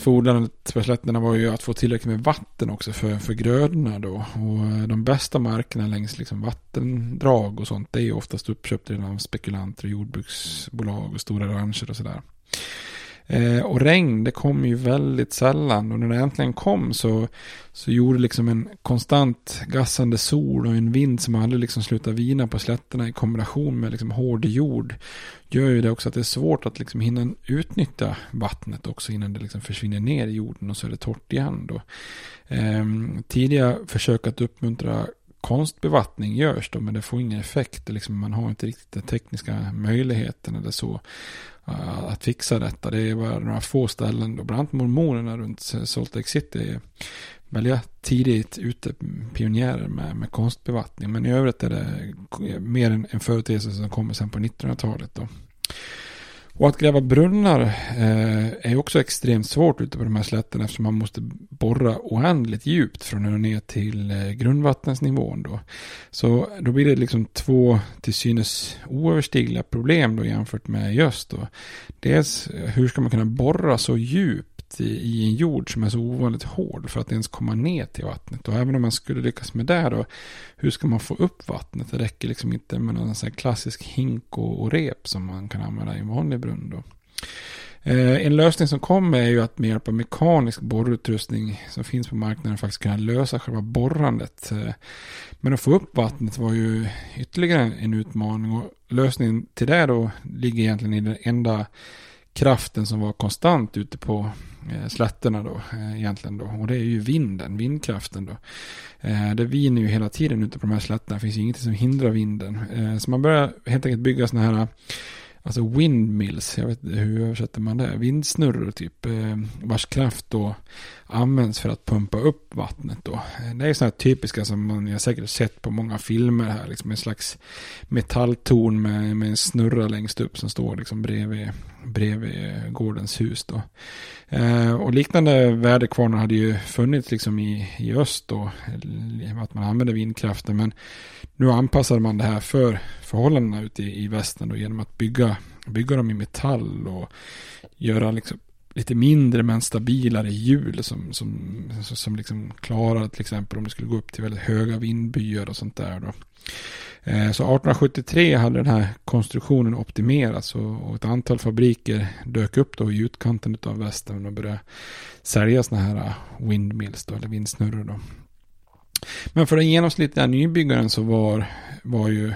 för odlandet på slätterna var ju att få tillräckligt med vatten också för, för grödorna då. Och eh, de bästa markerna längs liksom vattendrag och sånt, det är ju oftast uppköpt av spekulanter och jordbruksbolag och stora rancher och sådär. Eh, och regn, det kom ju väldigt sällan. Och när det äntligen kom så, så gjorde liksom en konstant gassande sol och en vind som aldrig liksom slutade vina på slätterna i kombination med liksom hård jord. Gör ju det också att det är svårt att liksom hinna utnyttja vattnet också innan det liksom försvinner ner i jorden och så är det torrt igen då. Eh, tidiga försök att uppmuntra konstbevattning görs då, men det får ingen effekt. Liksom, man har inte riktigt den tekniska möjligheten eller så Eh, att fixa detta. Det är bara några få ställen, då, bland annat mormonerna runt Salt Lake City är väldigt tidigt ute pionjärer med, med konstbevattning. Men i övrigt är det mer en, en företeelse som kommer sen på 1900-talet. Då. Och att gräva brunnar eh, är också extremt svårt ute på de här slätterna eftersom man måste borra oändligt djupt från och ner till eh, grundvattensnivån. Då. Så då blir det liksom två till synes oöverstigliga problem då jämfört med just då. Dels eh, hur ska man kunna borra så djupt i, en jord som är så ovanligt hård för att ens komma ner till vattnet. Och även om man skulle lyckas med det då, hur ska man få upp vattnet? Det räcker liksom inte med någon sån klassisk hink och, och, rep som man kan använda i en vanlig brunn då. Eh, en lösning som kommer är ju att med hjälp av mekanisk borrutrustning som finns på marknaden faktiskt kunna lösa själva borrandet. Eh, men att få upp vattnet var ju ytterligare en utmaning och lösningen till det då ligger egentligen i den enda kraften som var konstant ute på Eh, slätterna då eh, egentligen då. Och det är ju vinden, vindkraften då. Eh, det viner ju hela tiden ute på de här slätterna. Det finns ju ingenting som hindrar vinden. Så man börjar helt enkelt bygga sådana här Alltså windmills, jag vet inte hur översätter man det? Vindsnurror typ, vars kraft då används för att pumpa upp vattnet då. Det är sådana här typiska som man jag säkert sett på många filmer här, liksom en slags metalltorn med, med en snurra längst upp som står liksom bredvid, bredvid gårdens hus då. Eh, och liknande väderkvarnar hade ju funnits liksom i, i öst då, att man använde vindkraften, men nu anpassade man det här för förhållandena ute i, i västern då genom att bygga, bygga dem i metall och göra liksom lite mindre men stabilare hjul som, som, som liksom klarar till exempel om det skulle gå upp till väldigt höga vindbyar och sånt där. Då. Eh, så 1873 hade den här konstruktionen optimerats och, ett antal fabriker dök upp då i utkanten av västern och började sälja sådana här eh, windmills då, eller vindsnurror. Då. Men för den genomsnittliga nybyggaren så var, var ju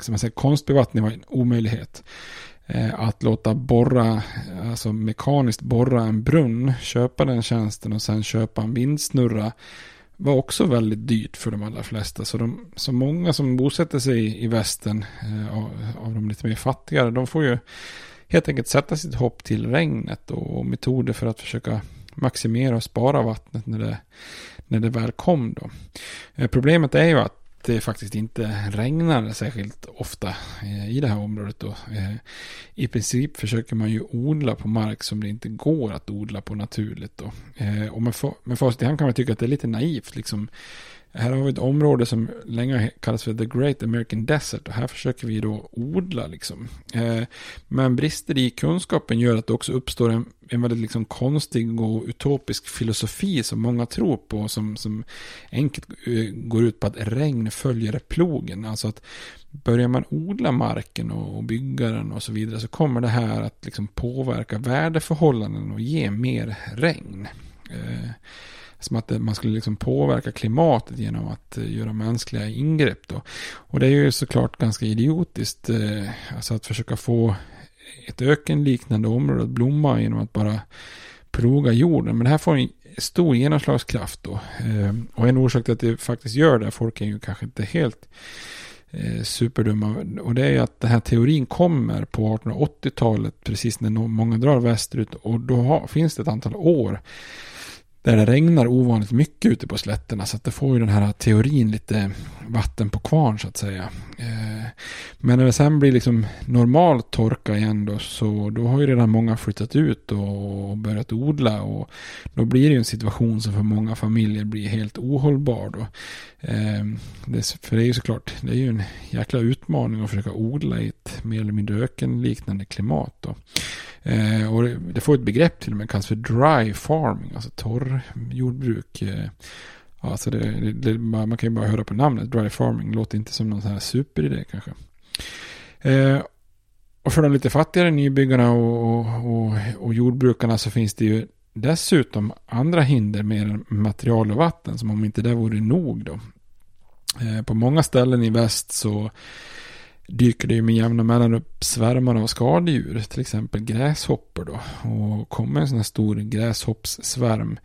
som man säger, konstbevattning var en omöjlighet. Eh, att låta borra, alltså mekaniskt borra en brunn, köpa den tjänsten och sen köpa en vindsnurra var också väldigt dyrt för de allra flesta. Så, de, så många som bosätter sig i, i västern eh, av, av de lite mer fattigare, de får ju helt enkelt sätta sitt hopp till regnet och, och metoder för att försöka maximera och spara vattnet när det, när det väl kom. Då. Eh, problemet är ju att det faktiskt inte regnar särskilt ofta eh, i det här området. Då. Eh, I princip försöker man ju odla på mark som det inte går att odla på naturligt. Då. Eh, och med, med facit i hand kan man tycka att det är lite naivt. Liksom, här har vi ett område som länge kallas för The Great American Desert och här försöker vi då odla liksom. Eh, men brister i kunskapen gör att det också uppstår en, en väldigt liksom konstig och utopisk filosofi som många tror på som, som enkelt eh, går ut på att regn följer plogen. Alltså att börjar man odla marken och bygga den och så vidare så kommer det här att liksom påverka värdeförhållanden och ge mer regn. Eh, som att man skulle liksom påverka klimatet genom att eh, göra mänskliga ingrepp. Då. Och det är ju såklart ganska idiotiskt. Eh, alltså att försöka få ett ökenliknande område att blomma genom att bara ploga jorden. Men det här får en stor genomslagskraft då. Eh, och en orsak till att det faktiskt gör det, folk är ju kanske inte helt superdumma. Och det är ju att den här teorin kommer på 1880-talet, precis när många drar västerut. Och då har, finns det ett antal år där det regnar ovanligt mycket ute på slätterna. Så att det får ju den här teorin lite vatten på kvarn så att säga. Eh, men när det sen blir liksom normal torka igen då så då har ju redan många flyttat ut och börjat odla. Och då blir det ju en situation som för många familjer blir helt ohållbar då. Eh, för det är ju såklart, det är ju en jäkla utmaning att försöka odla i ett mer eller mindre ökenliknande klimat då. Eh, och det, får ett begrepp till och med kallas för dry farming, alltså torr jordbruk. Eh, alltså det, det, man kan ju bara höra på namnet, dry farming, låter inte som någon sån här superidé kanske. Eh, och för de lite fattigare nybyggarna och, och, och, jordbrukarna så finns det ju dessutom andra hinder med material och vatten, som om inte det vore nog då. Eh, på många ställen i väst så dyker det ju med jämna mellan upp svärmar av skadedjur, till exempel gräshoppor då. Och kommer en sån här stor gräshoppssvärm,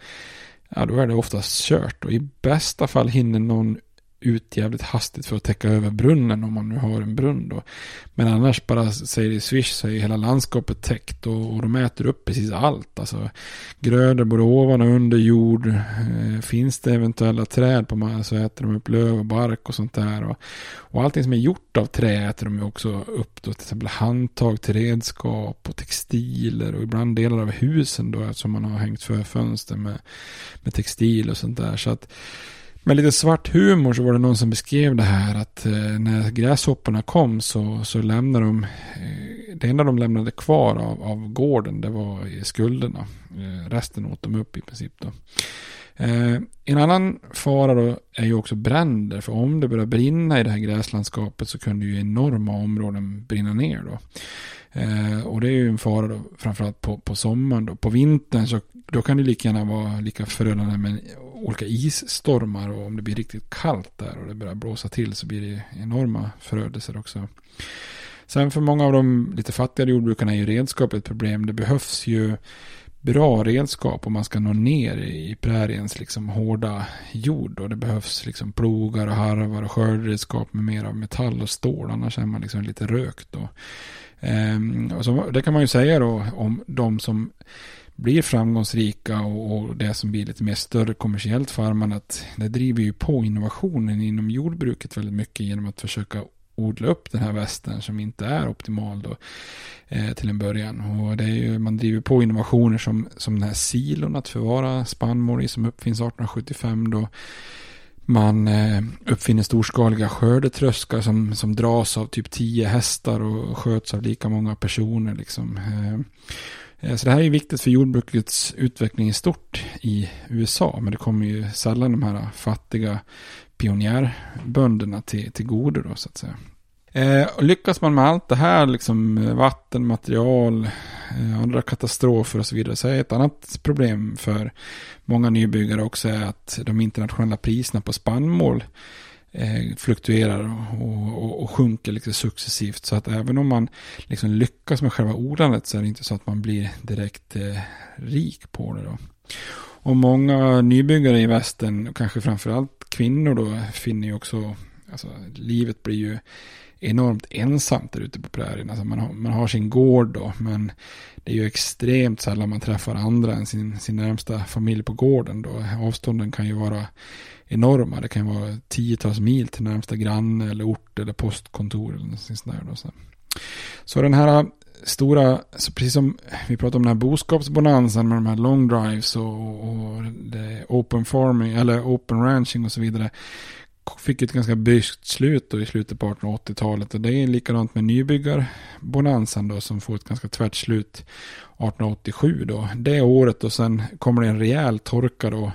ja då är det oftast kört. Och i bästa fall hinner någon ut jävligt hastigt för att täcka över brunnen om man nu har en brunn då. Men annars bara säger det swish så är hela landskapet täckt och, och de äter upp precis allt. Alltså grödor både ovan och under jord. Eh, finns det eventuella träd på marken så äter de upp löv och bark och sånt där. Och, och allting som är gjort av trä äter de ju också upp då. Till exempel handtag till redskap och textiler och ibland delar av husen då eftersom man har hängt för fönster med, med textil och sånt där. Så att med lite svart humor så var det någon som beskrev det här att eh, när gräshopporna kom så, så lämnade de, eh, det enda de lämnade kvar av, av gården det var skulderna. Eh, resten åt de upp i princip då. Eh, en annan fara då är ju också bränder, för om det börjar brinna i det här gräslandskapet så kunde ju enorma områden brinna ner då. Eh, och det är ju en fara då, framförallt på, på sommaren då. På vintern så då kan det lika gärna vara lika förödande med olika isstormar och om det blir riktigt kallt där och det börjar blåsa till så blir det enorma förödelser också. Sen för många av de lite fattigare jordbrukarna är ju redskap ett problem. Det behövs ju bra redskap om man ska nå ner i präriens liksom hårda jord. Och det behövs liksom plogar och harvar och skördredskap med mer av metall och stål. Annars är man liksom lite rökt. Då. Ehm, och så, det kan man ju säga då om de som blir framgångsrika och, och, det som blir lite mer större kommersiellt farmande. Att det driver ju på innovationen inom jordbruket väldigt mycket genom att försöka odla upp den här västen som inte är optimal då, eh, till en början. Och det är ju, man driver på innovationer som, som den här silon att förvara spannmål i som uppfinns 1875 då. Man eh, uppfinner storskaliga skördetröskar som, som dras av typ tio hästar och sköts av lika många personer. Liksom. Eh, eh, så det här är viktigt för jordbrukets utveckling i stort i USA. Men det kommer ju sällan de här fattiga pionjärbönderna till, till godo då så att säga. Eh, lyckas man med allt det här, liksom eh, vatten, material, eh, andra katastrofer och så vidare, så är ett annat problem för många nybyggare också är att de internationella priserna på spannmål eh, fluktuerar och, och, och, sjunker liksom successivt. Så att även om man liksom lyckas med själva odlandet så är det inte så att man blir direkt eh, rik på det. Då. Och många nybyggare i västern, kanske framförallt kvinnor då, finner ju också, alltså livet blir ju enormt ensamt där ute på prärien. Alltså man, har, man har sin gård då, men det är ju extremt sällan man träffar andra än sin, sin närmsta familj på gården då. Avstånden kan ju vara enorma. Det kan vara tiotals mil till närmsta granne eller ort eller postkontor eller något sånt där. Då. Så den här stora, så precis som vi pratade om den här boskapsbonansen med de här long drives och, och open farming, eller open ranching och så vidare fick ett ganska byskt slut då i slutet på 1880-talet. Och det är likadant med nybyggarbonansen då som får ett ganska tvärt slut 1887 då. Det året och sen kommer det en rejäl torka då.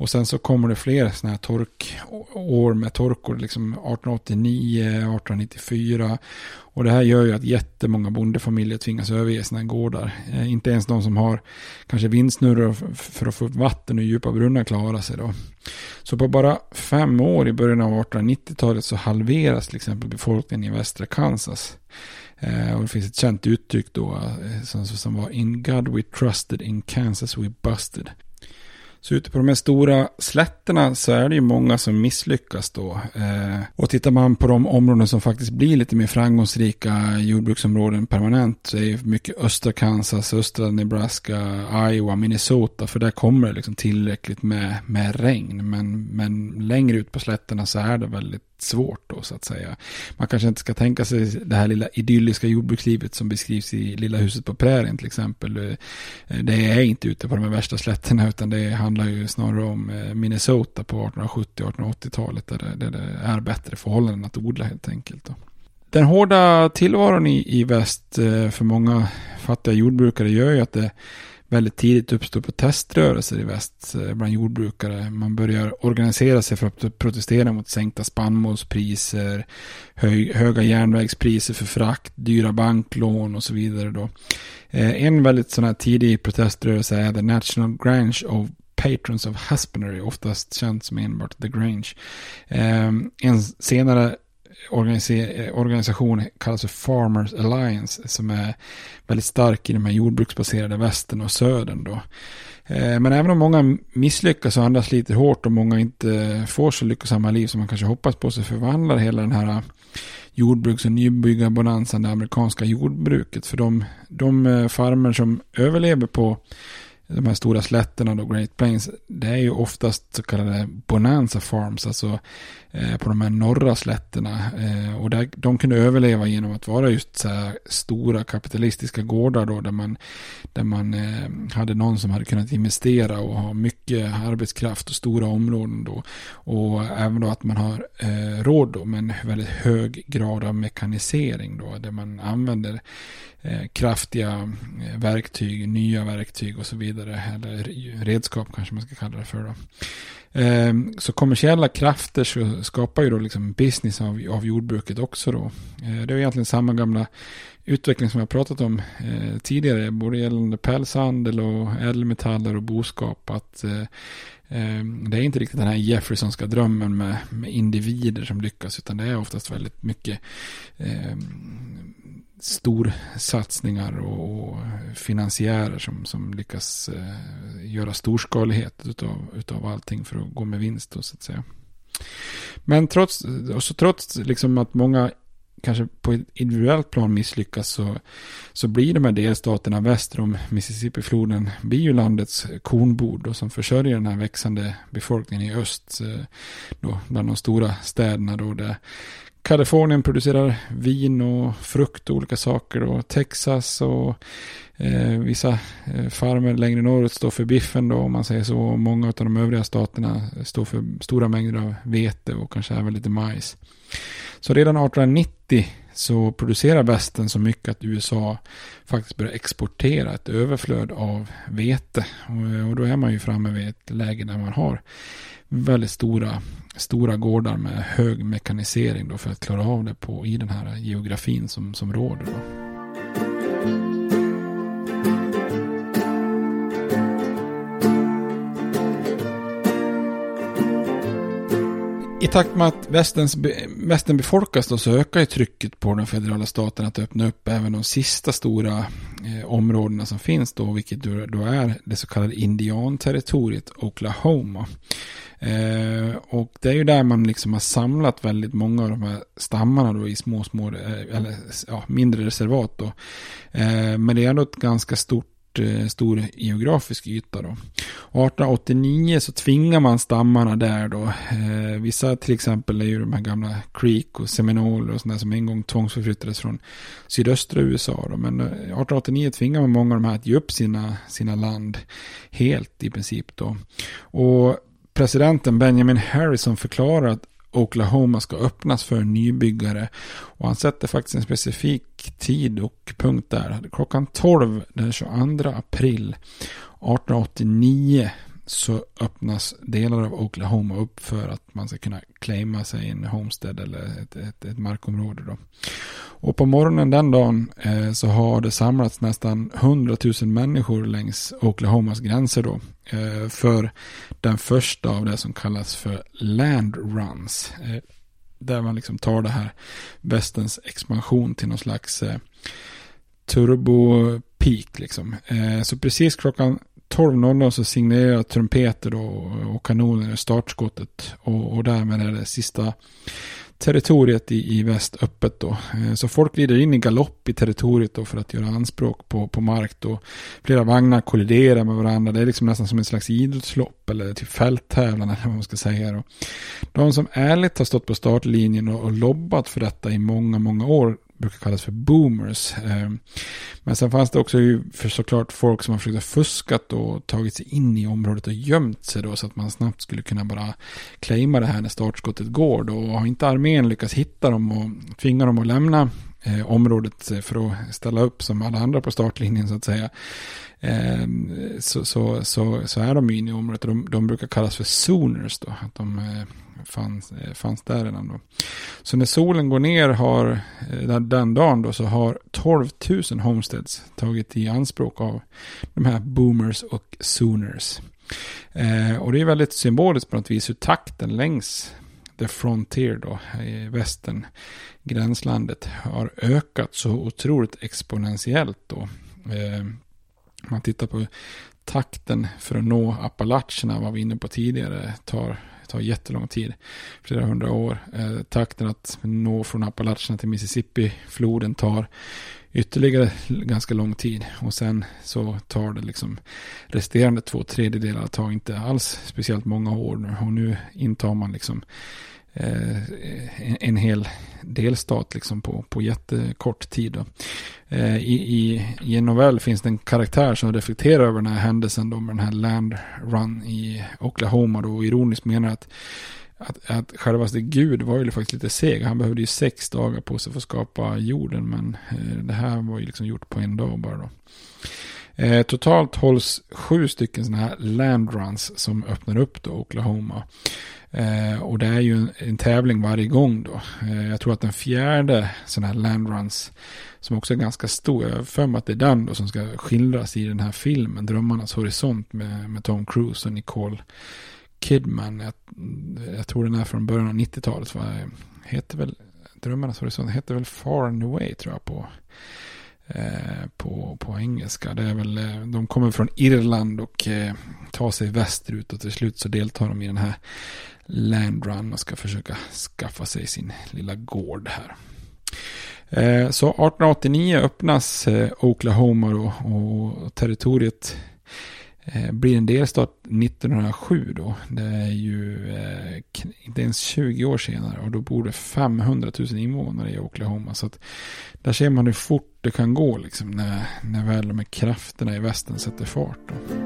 Och sen så kommer det fler sådana här torkår med torkor, liksom 1889, 1894. Och det här gör ju att jättemånga bondefamiljer tvingas överge sina gårdar. Eh, inte ens de som har kanske vindsnurror för att få upp vatten och djupa brunnar klarar sig då. Så på bara fem år i början av 1890-talet så halveras till exempel befolkningen i västra Kansas. Eh, och det finns ett känt uttryck då eh, som, som var In God we trusted, in Kansas we busted. Så ute på de här stora slätterna så är det ju många som misslyckas då. Eh, och tittar man på de områden som faktiskt blir lite mer framgångsrika jordbruksområden permanent så är det mycket östra Kansas, östra Nebraska, Iowa, Minnesota. För där kommer det liksom tillräckligt med, med regn. Men, men längre ut på slätterna så är det väldigt svårt då så att säga. Man kanske inte ska tänka sig det här lilla idylliska jordbrukslivet som beskrivs i Lilla huset på prärien till exempel. Eh, det är inte ute på de här värsta slätterna utan det handlar ju snarare om eh, Minnesota på 1870-1880-talet där det, där det är bättre förhållanden att odla helt enkelt. Då. Den hårda tillvaron i, i väst eh, för många fattiga jordbrukare gör ju att det väldigt tidigt uppstår proteströrelser i väst eh, bland jordbrukare. Man börjar organisera sig för att protestera mot sänkta spannmålspriser, höga järnvägspriser för frakt, dyra banklån och så vidare. Då. Eh, en väldigt sån här tidig proteströrelse är The National Grange of Patrons of Husbandry, oftast känt som enbart The Grange. Eh, en senare organisation kallas för Farmers Alliance som är väldigt stark i de här jordbruksbaserade västern och södern då. Eh, men även om många misslyckas och andra sliter hårt och många inte får så lyckosamma liv som man kanske hoppas på så förvandlar hela den här jordbruks och nybyggarbonanzan det amerikanska jordbruket. För de, de eh, farmer som överlever på de här stora slätterna då, Great Plains, det är ju oftast så kallade bonanza farms, alltså eh, på de här norra slätterna. Eh, och där, de kunde överleva genom att vara just så här stora kapitalistiska gårdar då, där man, där man eh, hade någon som hade kunnat investera och ha mycket arbetskraft och stora områden då. Och även då att man har eh, råd då med en väldigt hög grad av mekanisering då, där man använder Eh, kraftiga eh, verktyg, nya verktyg och så vidare. Eller redskap kanske man ska kalla det för. Då. Ehm, så kommersiella krafter så skapar ju då liksom business av, av jordbruket också då. Eh, det är egentligen samma gamla utveckling som jag pratat om tidigare, både gällande pälshandel och ädelmetaller och boskap. Att ehm, det är inte riktigt den här Jeffersonska drömmen med, med individer som lyckas, utan det är oftast väldigt mycket ehm, storsatsningar och, och finansiärer som, som lyckas eh, göra storskalighet utav, utav allting för att gå med vinst då, så att säga. Men trots, och så trots liksom att många kanske på ett individuellt plan misslyckas så, så blir de här delstaterna väster om Mississippifloden blir ju landets kornbord och som försörjer den här växande befolkningen i öst. Eh, då, bland de stora städerna då där Kalifornien producerar vin och frukt och olika saker. Och Texas och eh, vissa eh, farmer längre norrut står för biffen då om man säger så. Och många av de övriga staterna står för stora mängder av vete och kanske även lite majs. Så redan 1890 så producerar västen så mycket att USA faktiskt börjar exportera ett överflöd av vete. Och, då är man ju framme vid ett läge där man har väldigt stora, stora gårdar med hög mekanisering då för att klara av det på, i den här geografin som, som råder. Då. I takt med att västens, västern befolkas då så ökar ju trycket på den federala staten att öppna upp även de sista stora eh, områdena som finns då, vilket då är det så kallade indianterritoriet Oklahoma. Eh, och det är ju där man liksom har samlat väldigt många av de här stammarna då i små, små, eh, eller ja, mindre reservat då. Eh, men det är ändå ett ganska stort Eh, stor geografisk yta då. 1889 så tvingar man stammarna där då. Eh, vissa till exempel är ju de här gamla Creek och Seminole och sådana som en gång tvångsförflyttades från sydöstra USA då. Men eh, 1889 tvingar man många av de här att ge upp sina, sina land helt i princip då. Och presidenten Benjamin Harrison förklarar att Oklahoma ska öppnas för nybyggare. Och han sätter faktiskt en specifik tid och punkt där. Klockan 12 den 22 april 1889 så öppnas delar av Oklahoma upp för att man ska kunna claima sig en homestead eller ett, ett, ett markområde. Då. Och på morgonen den dagen eh, så har det samlats nästan 100 000 människor längs Oklahomas gränser då. Eh, för den första av det som kallas för land runs. Eh, där man liksom tar det här västens expansion till någon slags eh, turbo peak liksom. Eh, så precis klockan 12.00 så signerar trumpeter då och kanoner startskottet. Och, och därmed är det sista territoriet i, i väst öppet då. Eh, så folk glider in i galopp i territoriet då för att göra anspråk på, på mark då. Flera vagnar kolliderar med varandra. Det är liksom nästan som en slags idrottslopp eller typ fälttävlan eller vad man ska säga då. De som ärligt har stått på startlinjen och, och lobbat för detta i många, många år brukar kallas för boomers. Ehm, men sen fanns det också för såklart folk som har försökt fuskat och tagit sig in i området och gömt sig då så att man snabbt skulle kunna bara claima det här när startskottet går då. Och har inte armén lyckats hitta dem och tvinga dem att lämna eh, området eh, för att ställa upp som alla andra på startlinjen så att säga. Eh, så, så, så, så, är de inne i området och de, de brukar kallas för zoners då. Att de eh, fanns, eh, fanns där redan då. Så när solen går ner har, eh, den dagen då så har 12 000 homesteads tagit i anspråk av de här boomers och zoners. Eh, och det är väldigt symboliskt på något vis hur takten längs the frontier då i västern, gränslandet, har ökat så otroligt exponentiellt då. Eh, man tittar på takten för att nå Appalacherna, var vi inne på tidigare, tar tar jättelång tid. Flera hundra år. Eh, takten att nå från Appalacherna till Mississippi-floden tar ytterligare ganska lång tid. Och sen så tar det liksom resterande två tredjedelar tar inte alls speciellt många år nu. Och nu intar man liksom eh, en, hel delstat liksom på, på jättekort tid. Eh, i, i, I en novell finns det en karaktär som reflekterar över den här händelsen då med den här land run i Oklahoma då, och ironiskt menar att att, att självaste Gud var ju faktiskt lite seg. Han behövde ju sex dagar på sig för att skapa jorden. Men eh, det här var ju liksom gjort på en dag bara då. Eh, totalt hålls sju stycken sådana här landruns som öppnar upp då Oklahoma. Eh, och det är ju en, en, tävling varje gång då. Eh, jag tror att den fjärde sån här landruns, som också är ganska stor, jag har för mig att det är den då som ska skildras i den här filmen, Drömmarnas horisont med, med Tom Cruise och Nicole Kidman. Jag, jag tror den är från början av 90-talet. Heter väl Drömmarnas horisont, heter väl Far and Away tror jag på Eh, på, på engelska. Det är väl, eh, de kommer från Irland och eh, tar sig västerut och till slut så deltar de i den här landrun och ska försöka skaffa sig sin lilla gård här. Eh, så 1889 öppnas eh, Oklahoma då, och territoriet eh, blir en delstat 1907 då. Det är ju inte ens 20 år senare och då bor det 500 000 invånare i Oklahoma. Så att där ser man hur fort det kan gå liksom när, när väl de här krafterna i västern sätter fart. Då.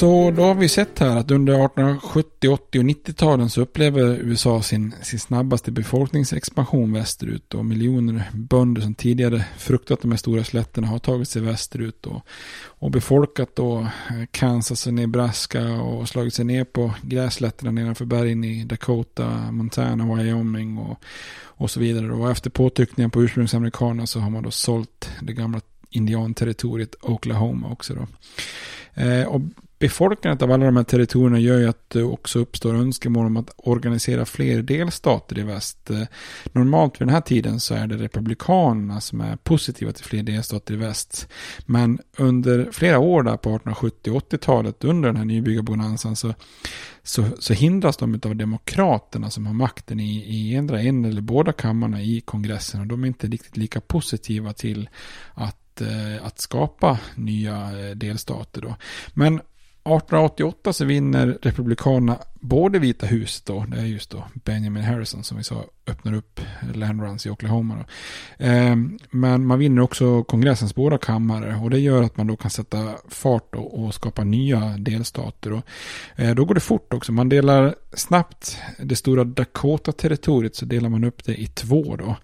Så då har vi sett här att under 1870, 80 och 90-talen så upplever USA sin, sin snabbaste befolkningsexpansion västerut. Och miljoner bönder som tidigare fruktat de här stora slätterna har tagit sig västerut. Och, och befolkat då eh, Kansas och Nebraska och slagit sig ner på grässlätterna nedanför bergen i Dakota, Montana, Wyoming och, och så vidare. Och efter påtryckningar på ursprungsamerikanerna så har man då sålt det gamla indianterritoriet Oklahoma också då. Eh, och befolkandet av alla de här territorierna gör ju att det också uppstår önskemål om att organisera fler delstater i väst. Eh, normalt vid den här tiden så är det republikanerna som är positiva till fler delstater i väst. Men under flera år där på 1870 80-talet under den här nybyggarbonansen så, så, så hindras de av demokraterna som har makten i, i en eller båda kammarna i kongressen och de är inte riktigt lika positiva till att att, eh, att skapa nya eh, delstater. Då. Men 1888 så vinner Republikanerna både Vita huset då, det är just då Benjamin Harrison som vi sa öppnar upp landruns i Oklahoma. Då. Eh, men man vinner också kongressens båda kammare och det gör att man då kan sätta fart och, och skapa nya delstater. Och, eh, då går det fort också, man delar snabbt det stora Dakota-territoriet så delar man upp det i två då.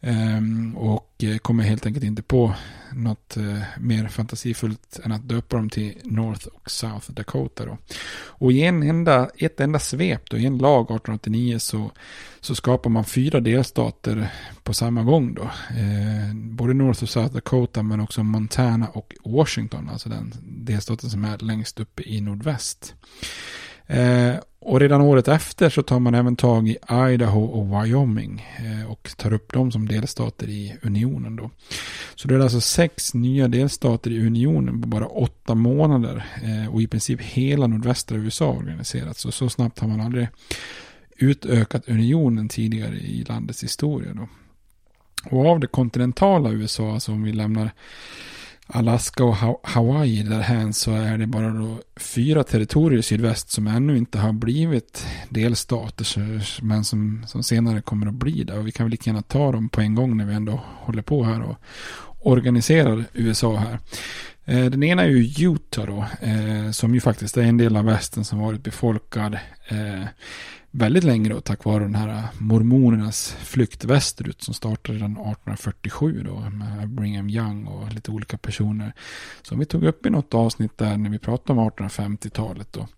Ehm, och eh, kommer helt enkelt inte på något eh, mer fantasifullt än att döpa dem till North och South Dakota. Då. Och i en enda, ett enda svep, då, i en lag 1889, så, så skapar man fyra delstater på samma gång. Då. Eh, både North och South Dakota, men också Montana och Washington, alltså den delstaten som är längst uppe i nordväst. Eh, och redan året efter så tar man även tag i Idaho och Wyoming eh, och tar upp dem som delstater i unionen då. Så det är alltså sex nya delstater i unionen på bara åtta månader eh, och i princip hela nordvästra USA organiserat. Så så snabbt har man aldrig utökat unionen tidigare i landets historia då. Och av det kontinentala USA, alltså om vi lämnar Alaska och Hawaii därhän så är det bara då fyra territorier i sydväst som ännu inte har blivit delstater men som, som senare kommer att bli det. Och vi kan väl lika gärna ta dem på en gång när vi ändå håller på här och organiserar USA här. Eh, den ena är ju Utah då, eh, som ju faktiskt är en del av västen som varit befolkad eh, väldigt länge då tack vare den här mormonernas flykt västerut som startade redan 1847 då med Brigham Young och lite olika personer som vi tog upp i något avsnitt där när vi pratade om 1850-talet då.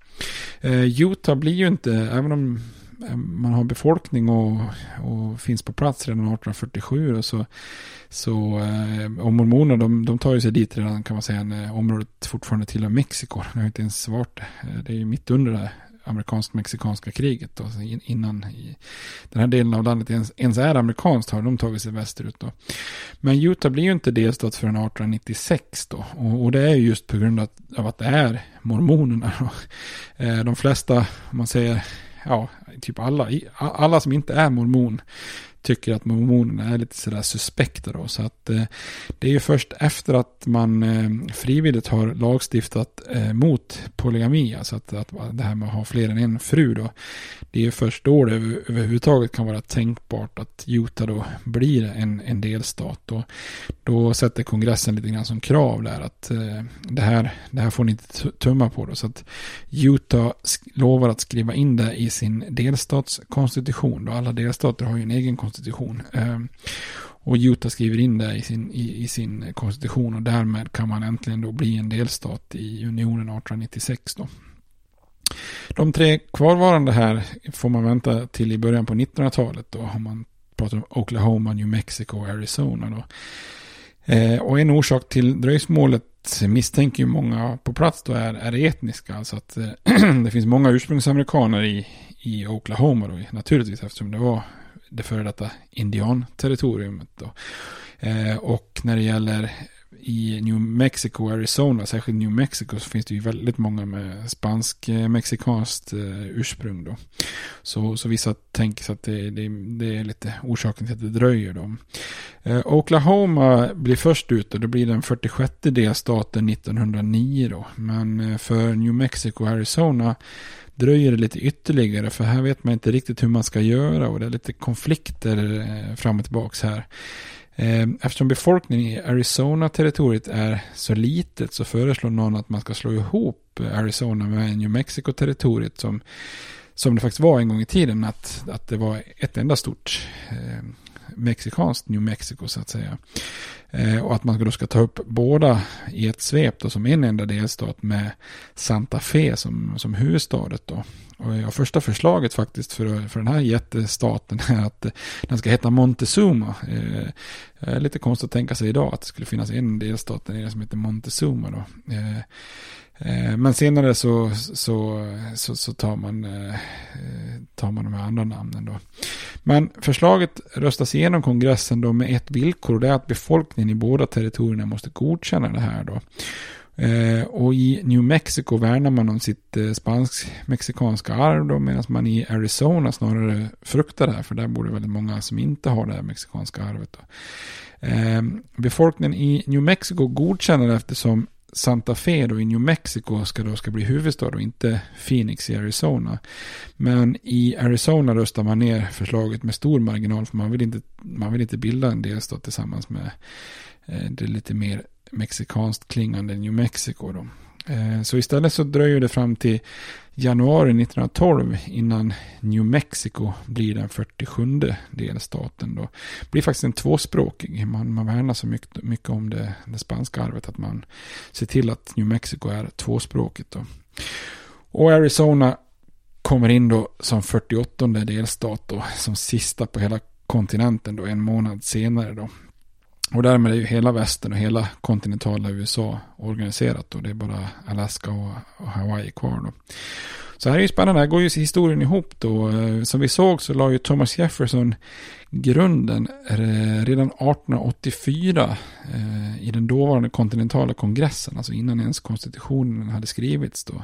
Eh, Utah blir ju inte, även om eh, man har befolkning och, och finns på plats redan 1847 då, så, så eh, och mormoner de, de tar ju sig dit redan kan man säga när området fortfarande tillhör Mexiko. Det har inte ens varit det. Det är ju mitt under det amerikansk-mexikanska kriget. Då, innan den här delen av landet ens, ens är amerikanskt har de tagit sig västerut. Då. Men Utah blir ju inte delstat förrän 1896 då. Och, och, det är just på grund av att, av att det är mormonerna. Då. Eh, de flesta, om man säger, ja, typ alla, alla som inte är mormon tycker att mormonerna är lite sådär suspekta då. Så att eh, det är ju först efter att man eh, frivilligt har lagstiftat eh, mot polygami, alltså att, att det här med att ha fler än en fru då. Det är ju först då det över, överhuvudtaget kan vara tänkbart att Utah då blir en, en delstat. Och då sätter kongressen lite grann som krav där att eh, det, här, det här får ni inte tumma på då. Så att Utah lovar att skriva in det i sin delstatskonstitution. Då alla delstater har ju en egen konstitution konstitution. Ehm, och Utah skriver in det i sin, i, i, sin konstitution och därmed kan man äntligen då bli en delstat i unionen 1896 då. De tre kvarvarande här får man vänta till i början på 1900-talet då. har man pratat om Oklahoma, New Mexico och Arizona då. Eh, och en orsak till dröjsmålet misstänker ju många på plats då är, är etniska. Alltså att eh, det finns många ursprungsamerikaner i, i Oklahoma då, naturligtvis eftersom det var det före detta indianterritoriumet. Då. Eh, och när det gäller i New Mexico och Arizona, särskilt New Mexico, så finns det ju väldigt många med spansk-mexikanskt eh, eh, ursprung. Då. Så, så vissa tänker sig att det, det, det, är lite orsaken till att det dröjer. Då. Eh, Oklahoma blir först ut och då blir den 46 delstaten 1909. Då. Men eh, för New Mexico och Arizona dröjer det lite ytterligare för här vet man inte riktigt hur man ska göra och det är lite konflikter fram och tillbaks här. Eh, eftersom befolkningen i Arizona-territoriet är så litet så föreslår någon att man ska slå ihop Arizona med New Mexico-territoriet som, som det faktiskt var en gång i tiden. Att, att det var ett enda stort eh, mexikanskt New Mexico så att säga. Eh, och att man då ska ta upp båda i ett svep då, som en enda delstat med Santa Fe som, som huvudstadet. Då. Och ja, första förslaget faktiskt för, för den här jättestaten är att eh, den ska heta Montezuma. Eh, lite konstigt att tänka sig idag att det skulle finnas en delstat där nere som heter Montezuma. Då. Eh, Eh, men senare så, så, så, så, tar, man, eh, tar man de här andra namnen då. Men förslaget röstas igenom kongressen då med ett villkor. Och det är att befolkningen i båda territorierna måste godkänna det här då. Eh, och i New Mexico värnar man om sitt spansk-mexikanska arv då. Medan man i Arizona snarare fruktar det här. För där bor det väldigt många som inte har det här mexikanska arvet. Då. befolkningen i New Mexico godkänner det eftersom Santa Fe då i New Mexico ska då ska bli huvudstad och inte Phoenix i Arizona. Men i Arizona röstar man ner förslaget med stor marginal för man vill inte, man vill inte bilda en delstat tillsammans med eh, det lite mer mexikanskt klingande New Mexico. Då. Eh, så istället så dröjer det fram till januari 1912 innan New Mexico blir den 47 delstaten. Då blir faktiskt en tvåspråkig. Man, man värnar så mycket, mycket om det, det spanska arvet att man ser till att New Mexico är tvåspråkigt. Då. Och Arizona kommer in då som 48 delstat då, som sista på hela kontinenten då en månad senare då. Och därmed är ju hela västern och hela kontinentala USA organiserat. Och det är bara Alaska och, Hawaii kvar då. Så här är ju spännande, här går ju historien ihop då. Eh, som vi såg så la ju Thomas Jefferson grunden eh, redan 1884 eh, i den dåvarande kontinentala kongressen, alltså innan ens konstitutionen hade skrivits då.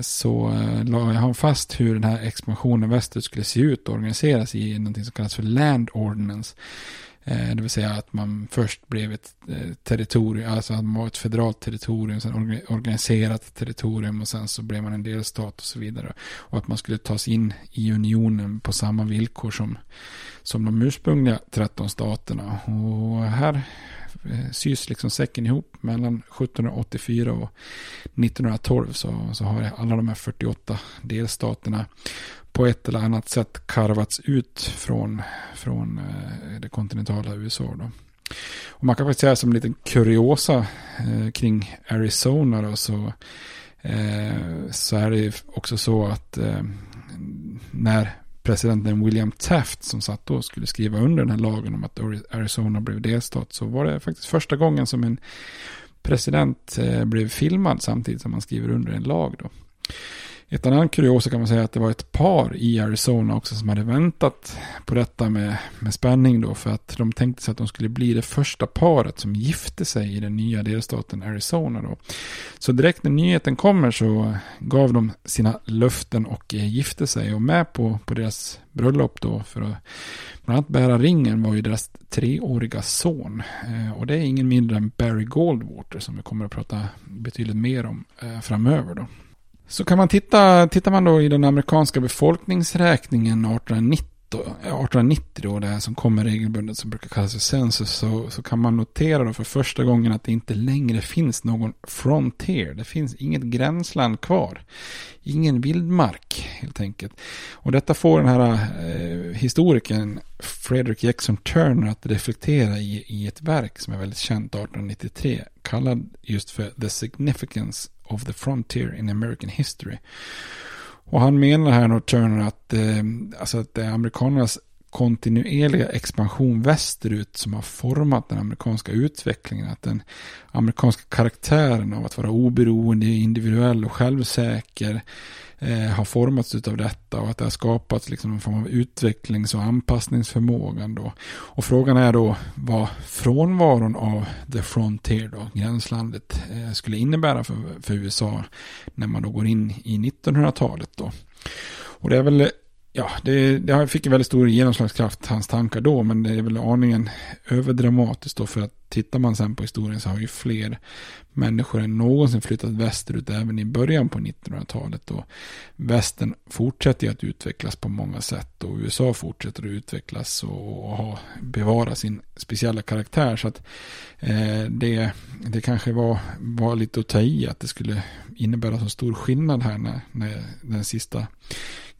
Så la han fast hur den här expansionen västerut skulle se ut och organiseras i någonting som kallas för Land Ordinance. Eh, det vill säga att man först blev ett eh, territorium, alltså att man var ett federalt territorium, sen organiserat territorium och sen så blev man en delstat och så vidare. Och att man skulle tas in i unionen på samma villkor som, som de ursprungliga 13 staterna. Och här Eh, sys liksom säcken ihop mellan 1784 och 1912 så, så har alla de här 48 delstaterna på ett eller annat sätt karvats ut från, från eh, det kontinentala USA. Då. Och man kan faktiskt säga som en liten kuriosa eh, kring Arizona då, så, eh, så är det också så att eh, när presidenten William Taft som satt då skulle skriva under den här lagen om att Arizona blev delstat så var det faktiskt första gången som en president eh, blev filmad samtidigt som man skriver under en lag. Då. Ett annat kuriosa kan man säga att det var ett par i Arizona också som hade väntat på detta med, med spänning då för att de tänkte sig att de skulle bli det första paret som gifte sig i den nya delstaten Arizona då. Så direkt när nyheten kommer så gav de sina löften och eh, gifte sig och med på, på deras bröllop då för att bland annat bära ringen var ju deras treåriga son. Eh, och det är ingen mindre än Barry Goldwater som vi kommer att prata betydligt mer om eh, framöver då. Så kan man titta, tittar man då i den amerikanska befolkningsräkningen 1890 1890 eh, då, det här som kommer regelbundet som brukar kallas för census, så, så kan man notera då för första gången att det inte längre finns någon frontier. Det finns inget gränsland kvar. Ingen vildmark helt enkelt. Och detta får den här eh, historikern Frederick Jackson Turner att reflektera i, i ett verk som är väldigt känt 1893, kallad just för The Significance of the Frontier in American History. Och han menar här då Turner att, eh, alltså att det är amerikanernas kontinuerliga expansion västerut som har format den amerikanska utvecklingen. Att den amerikanska karaktären av att vara oberoende, individuell och självsäker eh, har formats av detta och att det har skapats liksom en form av utvecklings och anpassningsförmåga. Då. Och frågan är då vad frånvaron av the frontier, då, gränslandet, eh, skulle innebära för, för USA när man då går in i 1900-talet. Då. Och det är väl Ja, det, det fick en väldigt stor genomslagskraft, hans tankar då, men det är väl aningen överdramatiskt då, för att tittar man sen på historien så har ju fler människor än någonsin flyttat västerut, även i början på 1900-talet. Och västern fortsätter ju att utvecklas på många sätt och USA fortsätter att utvecklas och, och ha, bevara sin speciella karaktär. Så att eh, det, det kanske var, var lite att ta i att det skulle innebära så stor skillnad här när, när den sista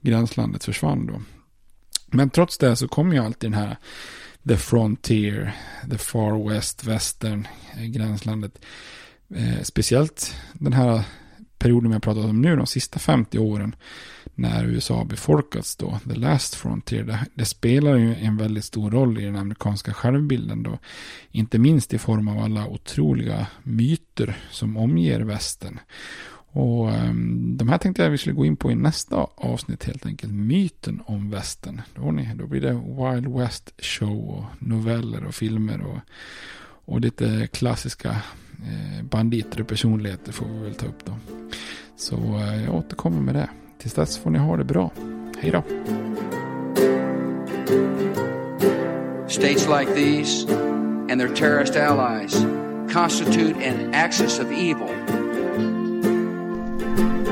gränslandet försvann då. Men trots det så kom ju alltid den här the frontier, the far west, västern, eh, gränslandet. Eh, speciellt den här perioden vi har pratat om nu, de sista 50 åren, när USA har befolkats då, the last frontier, det, det, spelar ju en väldigt stor roll i den amerikanska självbilden då. Inte minst i form av alla otroliga myter som omger västern. Och um, de här tänkte jag vi skulle gå in på i nästa avsnitt helt enkelt. Myten om västern. Då, ni, då blir det Wild West show och noveller och filmer och, och lite klassiska eh, banditer och personligheter får vi väl ta upp då. Så eh, jag återkommer med det. Tills dess får ni ha det bra. Hej då! States like these and their terrorist allies constitute an axis of evil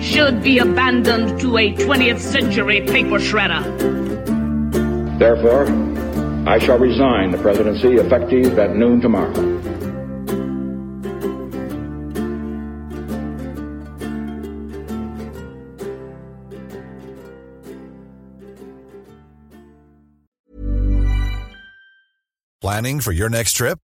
should be abandoned to a 20th century paper shredder. Therefore, I shall resign the presidency effective at noon tomorrow. Planning for your next trip?